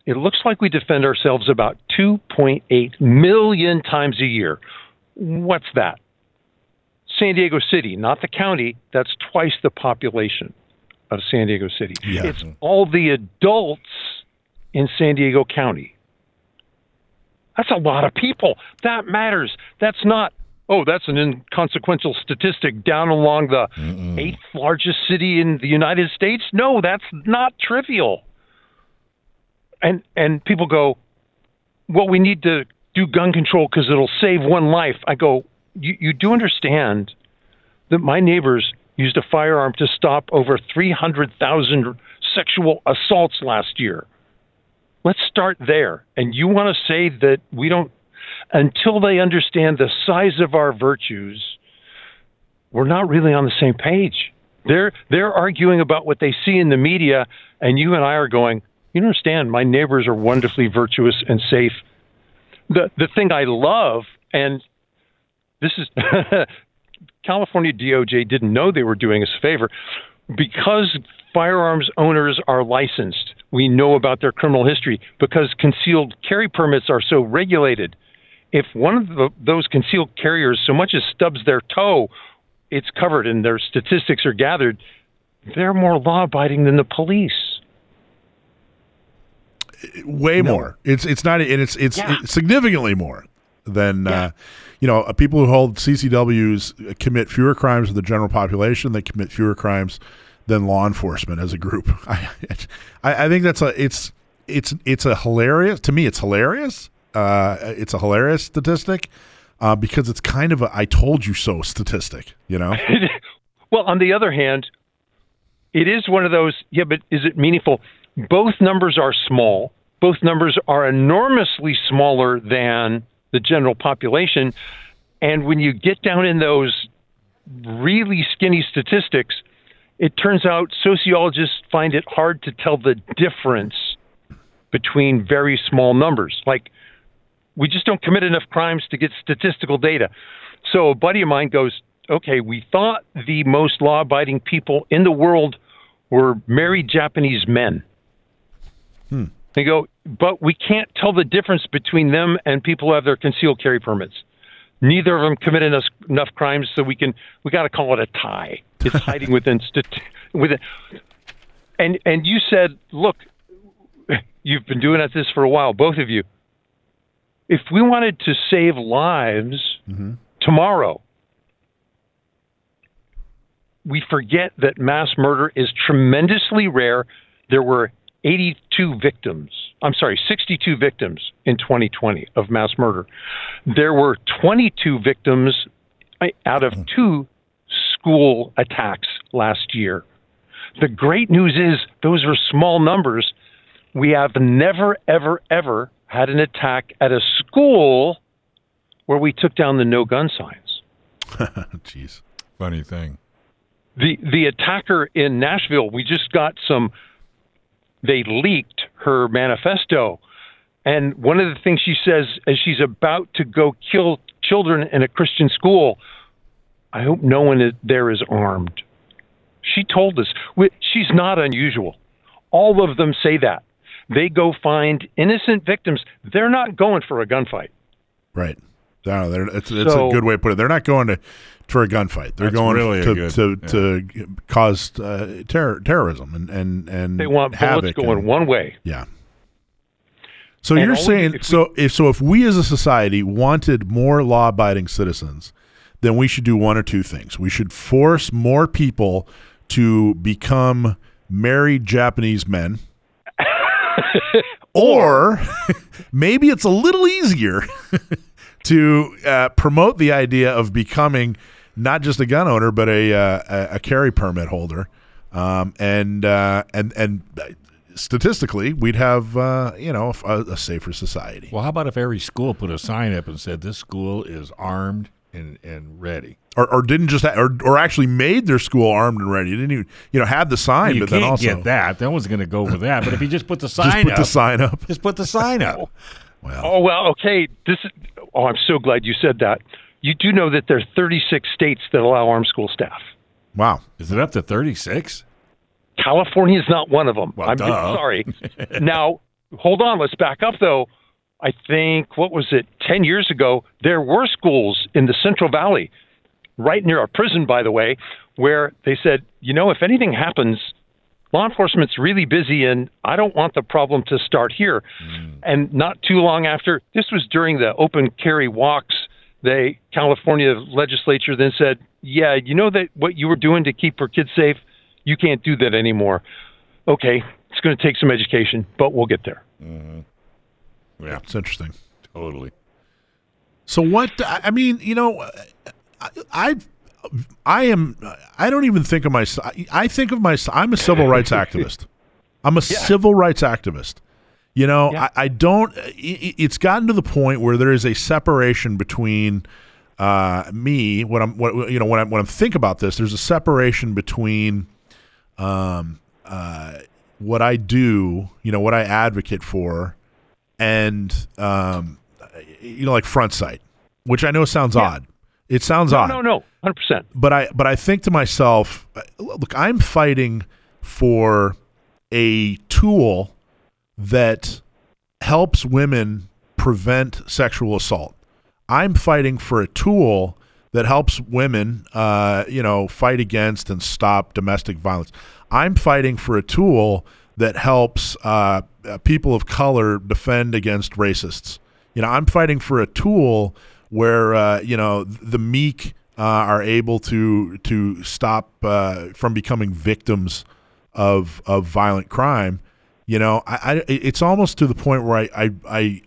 F: It looks like we defend ourselves about 2.8 million times a year. What's that? San Diego City, not the county. That's twice the population of San Diego City.
B: Yeah.
F: It's all the adults in San Diego County. That's a lot of people. That matters. That's not, oh, that's an inconsequential statistic down along the eighth largest city in the United States. No, that's not trivial. And and people go, well, we need to do gun control because it'll save one life. I go, you, you do understand that my neighbors used a firearm to stop over 300,000 sexual assaults last year. Let's start there. And you want to say that we don't, until they understand the size of our virtues, we're not really on the same page. They're they're arguing about what they see in the media, and you and I are going. You understand. My neighbors are wonderfully virtuous and safe. The the thing I love, and this is <laughs> California DOJ didn't know they were doing us a favor because firearms owners are licensed. We know about their criminal history because concealed carry permits are so regulated. If one of the, those concealed carriers so much as stubs their toe, it's covered and their statistics are gathered. They're more law abiding than the police.
B: way more. It's it's not and it's it's,
F: Yeah.
B: it's significantly more than
F: Yeah.
B: uh, you know uh, people who hold CCWs commit fewer crimes than the general population. They commit fewer crimes than law enforcement as a group. <laughs> I I, I think that's a it's it's it's a hilarious to me. It's hilarious. Uh, it's a hilarious statistic uh, because it's kind of a "I told you so" statistic. You know. <laughs>
F: well, on the other hand, it is one of those, yeah, but is it meaningful? Both numbers are small. Both numbers are enormously smaller than the general population. And when you get down in those really skinny statistics, it turns out sociologists find it hard to tell the difference between very small numbers. Like, we just don't commit enough crimes to get statistical data. So a buddy of mine goes, okay, we thought the most law abiding people in the world were married Japanese men. Hmm. They go, but we can't tell the difference between them and people who have their concealed carry permits. Neither of them committed enough, enough crimes, so we can we got to call it a tie. It's <laughs> hiding within within. And and you said, look, you've been doing at this for a while, both of you. If we wanted to save lives mm-hmm. tomorrow, we forget that mass murder is tremendously rare. There were 82 victims. I'm sorry, 62 victims in 2020 of mass murder. There were 22 victims uh, out of two school attacks last year. The great news is those are small numbers. We have never, ever, ever had an attack at a school where we took down the no gun signs. <laughs>
B: Jeez.
C: Funny thing.
F: the the attacker in Nashville, we just got some. They leaked her manifesto, and one of the things she says as she's about to go kill children in a Christian school, I hope no one there is armed. She told us she's not unusual. All of them say that. They go find innocent victims. They're not going for a gunfight.
B: Right. No, it's, it's
F: So-
B: a good way to put it. They're not going to for a gunfight. They're
C: That's
B: going
C: really
B: to,
C: good-
B: to,
C: yeah.
B: to cause uh, terror, terrorism and and and
F: They want
B: havoc
F: bullets going
B: and-
F: one way.
B: Yeah. So
F: And
B: you're saying
F: if we-
B: so if so if we as a society wanted more law-abiding citizens, then we should do one or two things. We should force more people to become married Japanese men. <laughs> or <laughs> maybe it's a little easier <laughs> to uh, promote the idea of becoming not just a gun owner but a uh, a, a carry permit holder, um, and uh, and and statistically we'd have uh, you know a, a safer society.
C: Well, how about if every school put a sign up and said this school is armed and, and ready?
B: Or, or didn't just ha- or, or actually made their school armed and ready. Didn't even you know have the sign,
C: you
B: but
C: can't
B: then also
C: get that. No one's going to go for that. But if you just put the
B: just
C: sign
B: put
C: up,
B: the sign up.
C: just put the sign up. <laughs>
B: Well,
F: Oh well, okay. This is. Oh, I'm so glad you said that. You do know that there are 36 states that allow armed school staff.
B: wow.
C: Is it up to 36?
F: California is not one of them.
C: Well,
F: I'm sorry. <laughs> now, hold on. Let's back up though. I think what was it? 10 years ago, there were schools in the Central Valley, right near a prison, by the way, where they said, you know, if anything happens, law enforcement's really busy and I don't want the problem to start here. Hmm. And not too long after, this was during the open carry walks, the California legislature then said, yeah, you know that what you were doing to keep our kids safe, you can't do that anymore. Okay, it's going to take some education, but we'll get there. Mm-hmm.
C: Yeah,
B: It's interesting.
C: totally.
B: So what? I I mean, you know, I, I, I am. I don't even think of myself. I think of myself. I'm a civil rights <laughs> activist. I'm a civil rights activist. You know,
F: Yeah.
B: I, I don't. i- i it's gotten to the point where there is a separation between uh, me when I'm, what, you know, when I when I think about this, there's a separation between um, uh, what I do, you know, what I advocate for, and um, you know, like front sight, which I know sounds odd. It sounds
F: No,
B: odd
F: no, no, 100%.
B: but I but I think to myself, uh, look, I'm fighting for a tool that helps women prevent sexual assault. I'm fighting for a tool that helps women, uh, you know, fight against and stop domestic violence. I'm fighting for a tool that helps uh, uh, people of color defend against racists. You know, I'm fighting for a tool where uh, you know the meek uh, are able to to stop uh, from becoming victims of of violent crime. You know, I, I it's almost to the point where I, I, I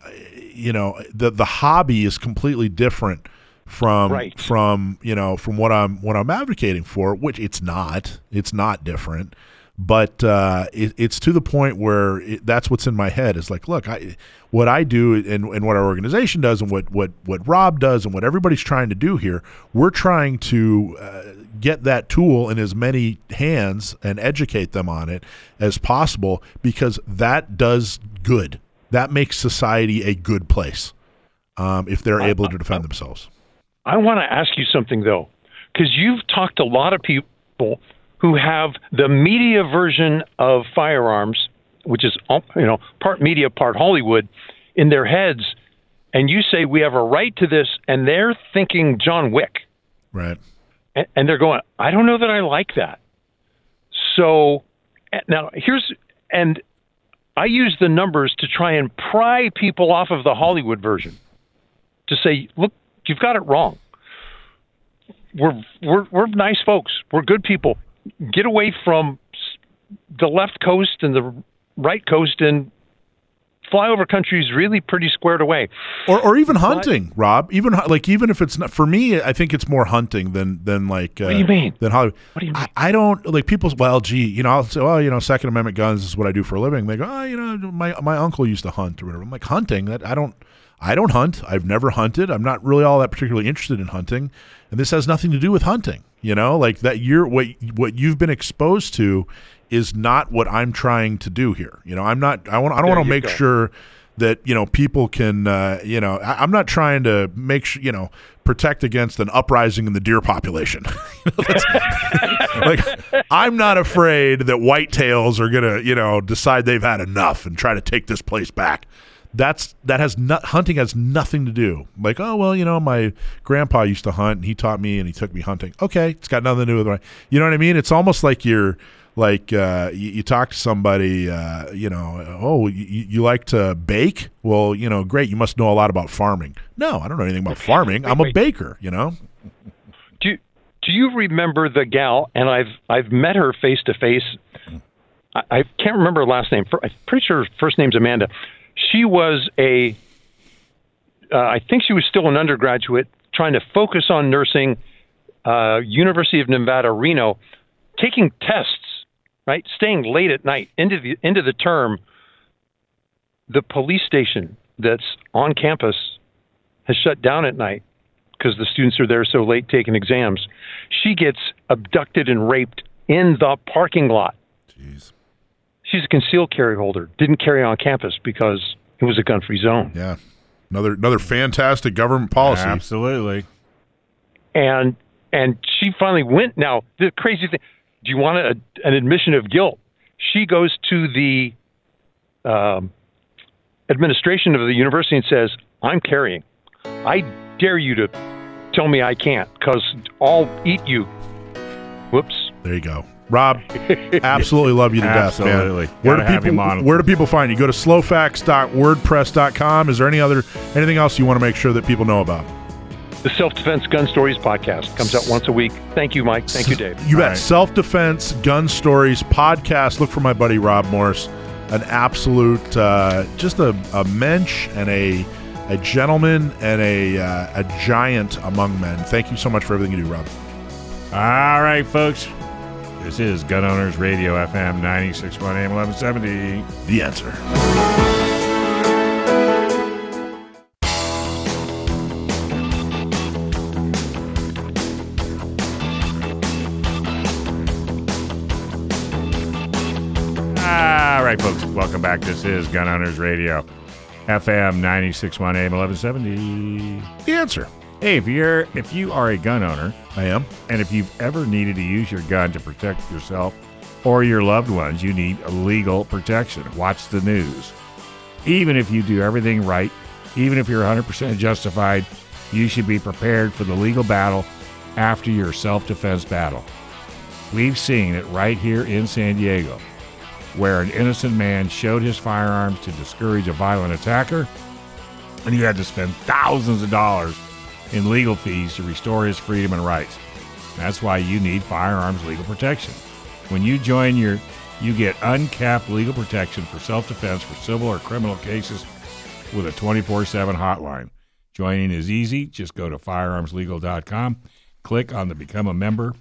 B: you know, the the hobby is completely different from
F: Right.
B: from you know from what I'm what I'm advocating for, which it's not. It's not different, but uh, it, it's to the point where it, that's what's in my head is like, look, I what I do and, and what our organization does and what what what Rob does and what everybody's trying to do here, we're trying to uh, get that tool in as many hands and educate them on it as possible because that does good. That makes society a good place um, if they're able to defend themselves.
F: I want to ask you something though, because you've talked to a lot of people who have the media version of firearms, which is um, you know part media, part Hollywood, in their heads, and you say we have a right to this, and they're thinking John Wick,
B: Right.
F: And, they're going, I don't know that I like that. So now here's and I use the numbers to try and pry people off of the Hollywood version to say, look, you've got it wrong. We're we're we're nice folks. We're good people. Get away from the left coast and the right coast and flyover country is really pretty squared away.
B: Or, or even hunting, Rob. Even like even if it's not for me, I think it's more hunting than than like. Uh,
F: What do you mean?
B: Than Hollywood.
F: What do you mean?
B: I, I don't like people. Well, gee, you know, I'll say, well, you know, Second Amendment guns is what I do for a living. They go, oh, you know, my my uncle used to hunt or whatever. I'm like hunting. That I don't. I don't hunt. I've never hunted. I'm not really all that particularly interested in hunting, and this has nothing to do with hunting. You know, like that. You're what what you've been exposed to is not what I'm trying to do here. You know, I'm not. I want. I don't want to make
F: go.
B: sure that you know people can. Uh, you know, I, I'm not trying to make sure you know protect against an uprising in the deer population. <laughs> <laughs> like I'm not afraid that whitetails are gonna you know decide they've had enough and try to take this place back. That's that has not hunting has nothing to do. Like oh well you know my grandpa used to hunt and he taught me and he took me hunting. Okay, it's got nothing to do with my. You know what I mean? It's almost like you're like uh, you, you talk to somebody, uh, you know, oh, you, you like to bake? Well, you know, great. You must know a lot about farming. No, I don't know anything about farming. I'm a baker. You know.
F: do do you remember the gal? And I've I've met her face to face. I can't remember her last name. I'm pretty sure her first name's Amanda. She was a. Uh, I think she was still an undergraduate trying to focus on nursing. Uh, University of Nevada, Reno, taking tests, right? Staying late at night into the into the term. The police station that's on campus has shut down at night because the students are there so late taking exams. She gets abducted and raped in the parking lot.
B: Jeez.
F: She's a concealed carry holder. Didn't carry on campus because it was a gun-free zone.
B: Yeah. Another another fantastic government policy.
C: Absolutely.
F: And and she finally went. Now the crazy thing. Do you want a, an admission of guilt? She goes to the um, administration of the university and says, "I'm carrying. I dare you to tell me I can't, because I'll eat you." Whoops.
B: There you go. Rob, <laughs> absolutely love you to death,
C: Absolutely.
B: man. Where do
C: Gotta have
B: people. Where do people find you? Go to slowfacts.wordpress.com. Is there any other anything else you want to make sure that people know about?
F: The Self Defense Gun Stories podcast comes out once a week. Thank you, Mike. Thank you, Dave.
B: You bet.
C: right.
B: Self defense, gun stories, podcast. Look for my buddy Rob Morse, an absolute, uh, just a, a mensch and a a gentleman and a uh, a giant among men. Thank you so much for everything you do, Rob.
C: All right, folks. This is Gun Owners Radio FM 961 AM 1170.
B: The answer.
C: Right, folks. Welcome back. This is Gun Owners Radio FM 961 AM 1170.
B: The answer.
C: Hey, if you're if you are a gun owner
B: I am.
C: and if you've ever needed to use your gun to protect yourself or your loved ones, you need legal protection. Watch the news. Even if you do everything right, even if you're 100% justified, you should be prepared for the legal battle after your self defense battle. We've seen it right here in San Diego, where an innocent man showed his firearms to discourage a violent attacker, and you had to spend thousands of dollars in legal fees to restore his freedom and rights. That's why you need firearms legal protection. When you join your you get uncapped legal protection for self-defense for civil or criminal cases with a 24/7 hotline. Joining is easy. Just go to firearmslegal.com, click on the become a member,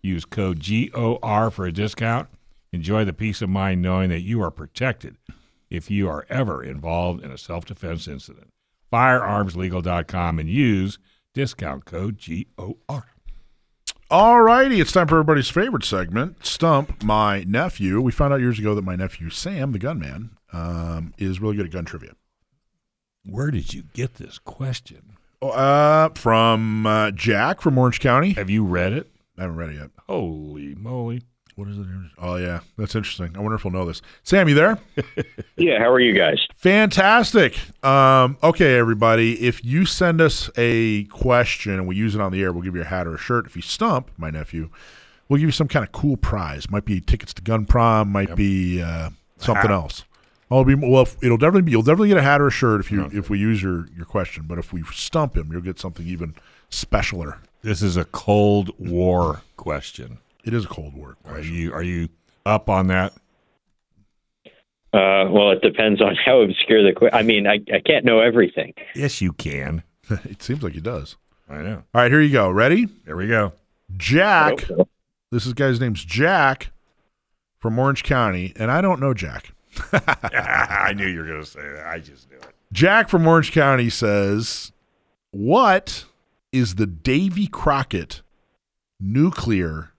C: use code GOR for a discount. Enjoy the peace of mind knowing that you are protected if you are ever involved in a self-defense incident. Firearmslegal.com and use discount code GOR.
B: All righty, it's time for everybody's favorite segment, Stump My Nephew. We found out years ago that my nephew, Sam, the gunman, um, is really good at gun trivia.
C: Where did you get this question?
B: Uh, from uh, Jack from Orange County.
C: Have you read it?
B: I haven't read it yet.
C: Holy moly.
B: What is it? Oh, yeah, that's interesting. I wonder if we'll know this. Sam, you there? <laughs>
G: Yeah, how are you guys?
B: Fantastic. Um, okay, everybody. If you send us a question and we use it on the air, we'll give you a hat or a shirt. If you stump my nephew, we'll give you some kind of cool prize. Might be tickets to gun prom. Might be uh, something
C: Hat.
B: else. Oh, it'll be well. if- It'll definitely be. You'll definitely get a hat or a shirt if you if we use your your question. But if we stump him, you'll get something even specialer.
C: This is a Cold War question.
B: It is a Cold War
C: Are you are you up on that?
G: Uh, well, it depends on <laughs> how obscure the. que- I mean, I, I can't know everything.
C: Yes, you can. <laughs>
B: it seems like he does.
C: I know.
B: All right, here you go. Ready?
C: There we go.
B: Jack.
G: So.
B: This is guy's name's Jack from Orange County, and I don't know Jack. <laughs>
C: I knew you were going to say that. I just knew it.
B: Jack from Orange County says, "What is the Davy Crockett nuclear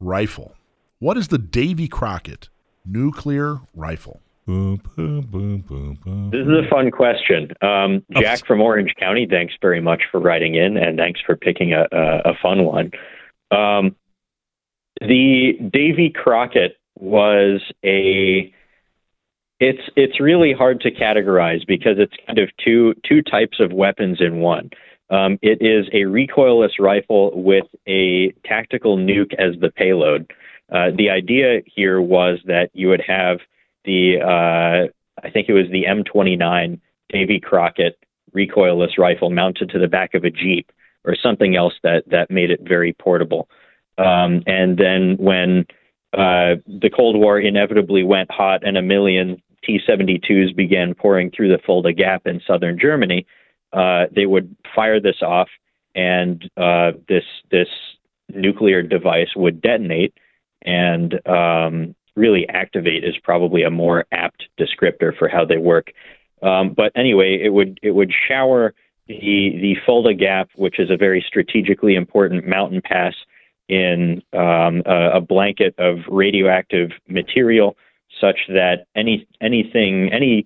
B: rifle? What is the Davy Crockett nuclear rifle?"
C: Boom, boom, boom, boom, boom.
G: This is a fun question. Um, Jack from Orange County, thanks very much for writing in, and thanks for picking a, a, a fun one. Um, the Davy Crockett was a. It's it's really hard to categorize because it's kind of two two types of weapons in one. Um, it is a recoilless rifle with a tactical nuke as the payload. Uh, the idea here was that you would have the uh, I think it was the M29 Davy Crockett recoilless rifle mounted to the back of a Jeep or something else that that made it very portable. Um, and then when uh, the Cold War inevitably went hot and a million T-72s began pouring through the Fulda Gap in southern Germany, uh, they would fire this off, and uh, this this nuclear device would detonate and um, really activate is probably a more apt descriptor for how they work. Um, but anyway, it would it would shower the the Fulda Gap, which is a very strategically important mountain pass, in um, a, a blanket of radioactive material, such that any anything any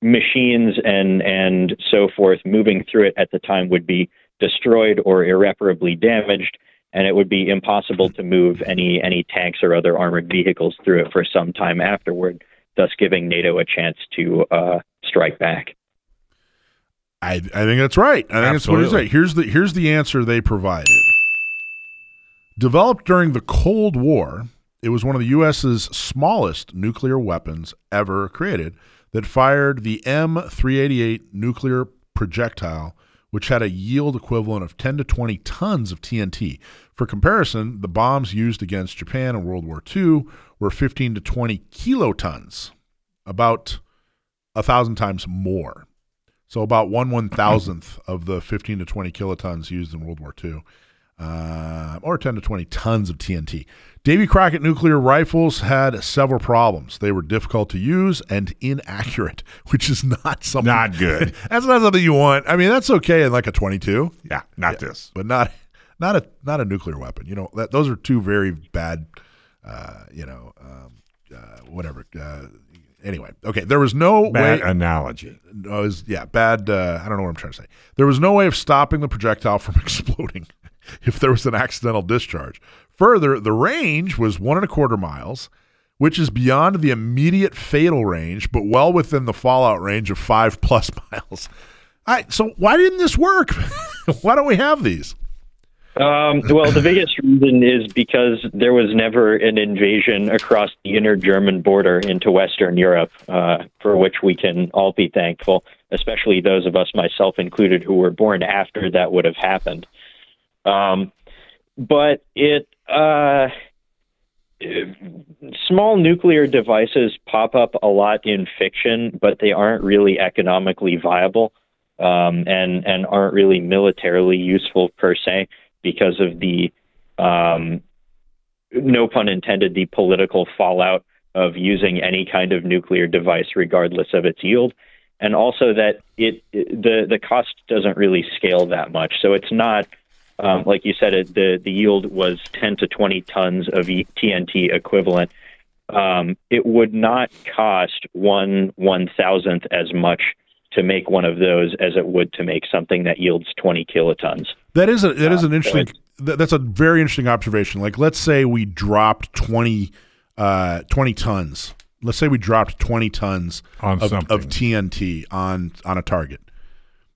G: machines and and so forth moving through it at the time would be destroyed or irreparably damaged and it would be impossible to move any any tanks or other armored vehicles through it for some time afterward, thus giving NATO a chance to uh, strike back.
B: I, I think that's right. I think that's what he's
C: Absolutely.
B: right. Here's the here's the answer they provided. Developed during the Cold War, It was one of the U.S.'s smallest nuclear weapons ever created that fired the M388 nuclear projectile, which had a yield equivalent of 10 to 20 tons of TNT. For comparison, the bombs used against Japan in World War II were 15 to 20 kilotons, about a thousand times more. So about one one thousandth of the 15 to 20 kilotons used in World War II, uh, or 10 to 20 tons of TNT. Davy Crockett nuclear rifles had several problems. They were difficult to use and inaccurate, <laughs> which is not something
C: Not <laughs> good.
B: that's not something you want. I mean, that's okay in like a 22,
C: Yeah, not this.
B: but not not a not a nuclear weapon. You know, that, those are two very bad. Uh, you know, um, uh, whatever. Uh, anyway, okay. There was no
C: Bad
B: way.
C: analogy.
B: No, was, yeah, bad. Uh, I don't know what I'm trying to say. There was no way of stopping the projectile <laughs> from exploding if there was an accidental discharge. Further, the range was one and a quarter miles, which is beyond the immediate fatal range, but well within the fallout range of five <laughs> plus miles. I, so why didn't this work? <laughs> why don't we have these?
G: Um, well, the biggest <laughs> reason is because there was never an invasion across the inner German border into Western Europe, uh, for which we can all be thankful, especially those of us, myself included, who were born after that would have happened. Um, but it, uh, small nuclear devices pop up a lot in fiction, but they aren't really economically viable um, and and aren't really militarily useful per se because of the um, no pun intended the political fallout of using any kind of nuclear device regardless of its yield. And also that it the the cost doesn't really scale that much. So it's not um, like you said it, the the yield was 10 to 20 tons of E- TNT equivalent um, it would not cost one one thousandth as much to make one of those as it would to make something that yields 20 kilotons
B: That is a that is an
G: so
B: interesting. that- That's a very interesting observation. Like, let's say we dropped 20, uh, 20 tons. Let's say we dropped twenty tons
C: On
B: of, of TNT on on a target.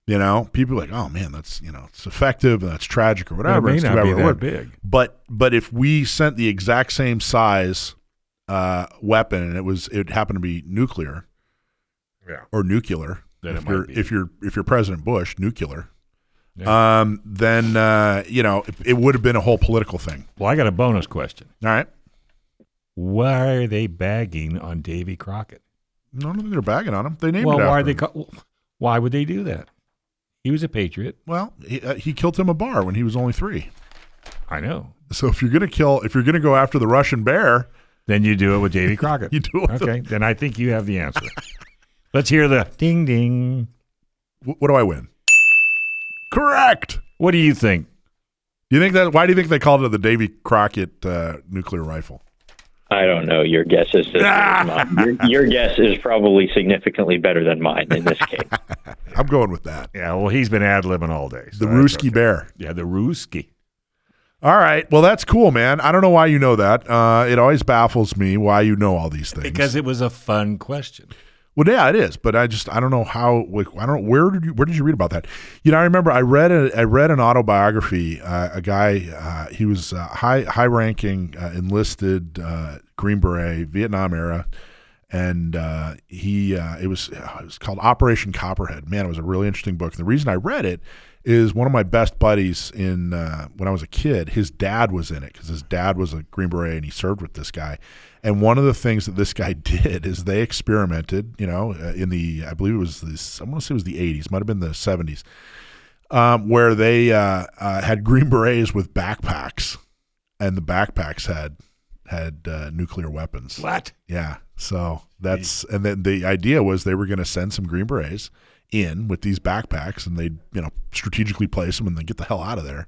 B: You know, people are like, oh man, that's you know, it's effective and that's tragic or whatever.
C: it may
B: It's
C: not be that big.
B: But but if we sent the exact same size uh, weapon and it was it happened to be nuclear
C: Yeah.
B: or nuclear,
C: Then
B: if
C: it
B: you're if you're if you're President Bush, nuclear, um, then uh, you know it, it would have been a whole political thing.
C: Well, I got a bonus question.
B: All right,
C: Why are they bagging on Davy Crockett?
B: no, I don't think they're bagging on him. They named
C: well,
B: it
C: why are they?
B: him.
C: Ca- why would they do that? He was a patriot.
B: Well, he, uh, he killed Tim a bar when he was only three.
C: I know.
B: So if you're gonna kill, if you're gonna go after the Russian bear,
C: Then you do it with Davy <laughs> Crockett.
B: You do it with
C: Okay. Then I think you have the answer. <laughs> Let's hear the ding ding.
B: wh- what do I win? Correct.
C: What do you think?
B: You think that? Why do you think they called it the Davy Crockett uh, nuclear rifle?
G: I don't know. Your guess is as good as mine. <laughs> Your, your guess is probably significantly better than mine in this case. <laughs>
B: I'm going with that.
C: Yeah. Well, he's been ad libbing all day. so
B: The
C: that's
B: Ruski
C: okay.
B: bear.
C: Yeah, the Ruski.
B: All right. Well, that's cool, man. I don't know why you know that. Uh, it always baffles me why you know all these things.
C: Because it was a fun question.
B: Well, yeah, it is. But I just I don't know how. Like, I don't. Where did you Where did you read about that? You know, I remember I read a I read an autobiography. Uh, a guy. Uh, he was uh, high high ranking uh, enlisted uh, Green Beret Vietnam era. And uh, he, it was it was called Operation Copperhead. Man, it was a really interesting book. And the reason I read it is one of my best buddies in when I was a kid. His dad was in it because his dad was a Green Beret and he served with this guy. And one of the things that this guy <laughs> did is they experimented. You know, uh, in the I believe it was this. I want to say it was the '80s, might have been the '70s, um, where they uh, uh, had Green Berets with backpacks, and the backpacks had had uh, nuclear weapons.
C: What?
B: Yeah. So that's and then the idea was they were going to send some Green Berets in with these backpacks, and they'd you know strategically place them and then get the hell out of there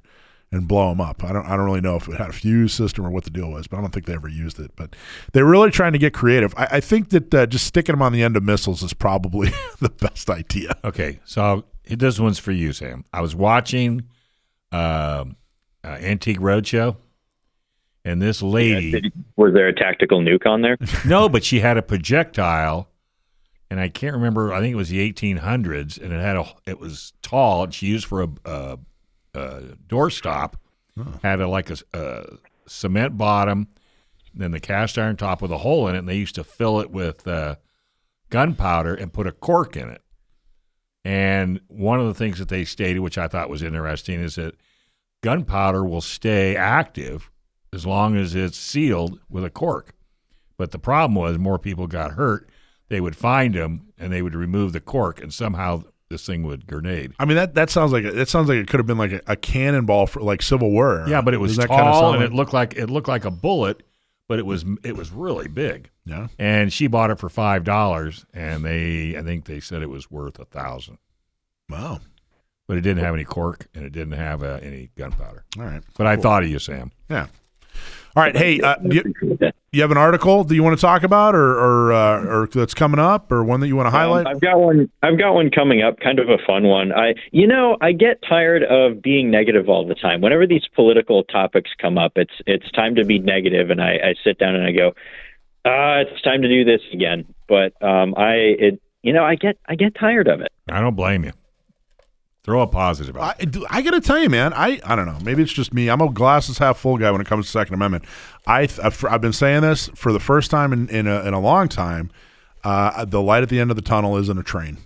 B: and blow them up. I don't I don't really know if it had a fuse system or what the deal was, but I don't think they ever used it. But they're really trying to get creative. I, I think that uh, just sticking them on the end of missiles is probably <laughs> the best idea.
C: Okay, so this one's for you, Sam. I was watching um uh, Antique Roadshow, and this lady.
G: Was there a tactical nuke on there? <laughs>
C: no, but she had a projectile, and I can't remember. I think it was the 1800s, and it had a. It was tall. And she used for a, a, a doorstop. Had a like a, a cement bottom, then the cast iron top with a hole in it, and they used to fill it with uh, gunpowder and put a cork in it. And one of the things that they stated, which I thought was interesting, is that gunpowder will stay active as long as it's sealed with a cork. But the problem was more people got hurt. They would find them and they would remove the cork, and somehow this thing would grenade.
B: I mean that that sounds like it sounds like it could have been like a, a cannonball for like Civil War.
C: Yeah, but it was tall
B: that kinda sound
C: and
B: like-
C: it looked like it looked like a bullet, but it was it was really big.
B: yeah.
C: And she bought it for five dollars, and they I think they said it was worth a thousand,
B: Wow.
C: but it didn't have any cork and it didn't have uh, any gunpowder.
B: All right.
C: But I thought of you, Sam.
B: Yeah. All right. Hey, uh, you, you have an article that you want to talk about, or or, uh, or that's coming up, or one that you want to highlight?
G: Um, I've got one. I've got one coming up. Kind of a fun one. I, you know, I get tired of being negative all the time. Whenever these political topics come up, it's it's time to be negative, and I, I sit down and I go, uh, it's time to do this again. But um, I, it, you know, I get I get tired of it.
C: I don't blame you. Throw a positive out.
B: I, I got to tell you, man. I, I don't know. Maybe it's just me. I'm a glasses half full guy when it comes to Second Amendment. I I've, I've been saying this for the first time in in a, in a long time. Uh, the light at the end of the tunnel isn't a train.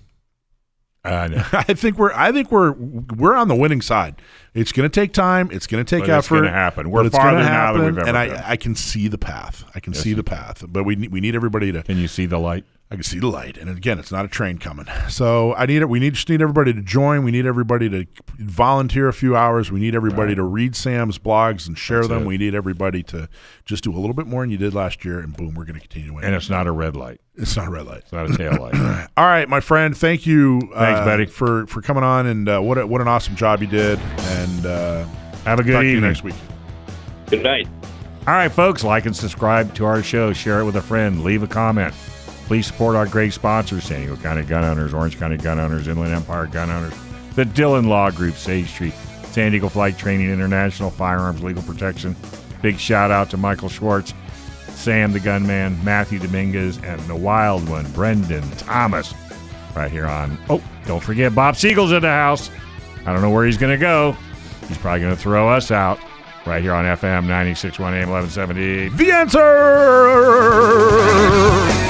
C: I know. <laughs>
B: I think we're I think we're we're on the winning side. It's going to take time. It's going to take
C: But it's gonna happen. We're farther now than we've
B: happen,
C: ever
B: and
C: been.
B: I I can see the path. I can see the path. But we need, we need everybody to
C: Can you see the light?
B: I can see the light, and again, it's not a train coming. So I need it. We need just need everybody to join. We need everybody to volunteer a few hours. We need everybody to read Sam's blogs and share
C: That's
B: them.
C: it.
B: We need everybody to just do a little bit more than you did last year, and boom, we're going to continue to win.
C: And it's not a red light.
B: it's not a red light.
C: It's not a tail light. <clears throat>
B: All right, my friend. Thank you.
C: Thanks,
B: uh,
C: buddy.
B: for for coming on, and uh, what a, what an awesome job you did. And uh,
C: Have a good
B: talk to you
C: evening.
B: next week.
G: Good night.
C: All right, folks, like and subscribe to our show. Share it with a friend. Leave a comment. Please support our great sponsors San Diego County Gun Owners, Orange County Gun Owners, Inland Empire Gun Owners, the Dillon Law Group, Sage Street, San Diego Flight Training International, Firearms Legal Protection. Big shout out to Michael Schwartz, Sam the Gunman, Matthew Dominguez, and the wild one, Brendan Thomas, right here on. Oh, don't forget, Bob Siegel's in the house. I don't know where he's going to go. He's probably going to throw us out right here on FM 961 AM 1170.
B: The answer.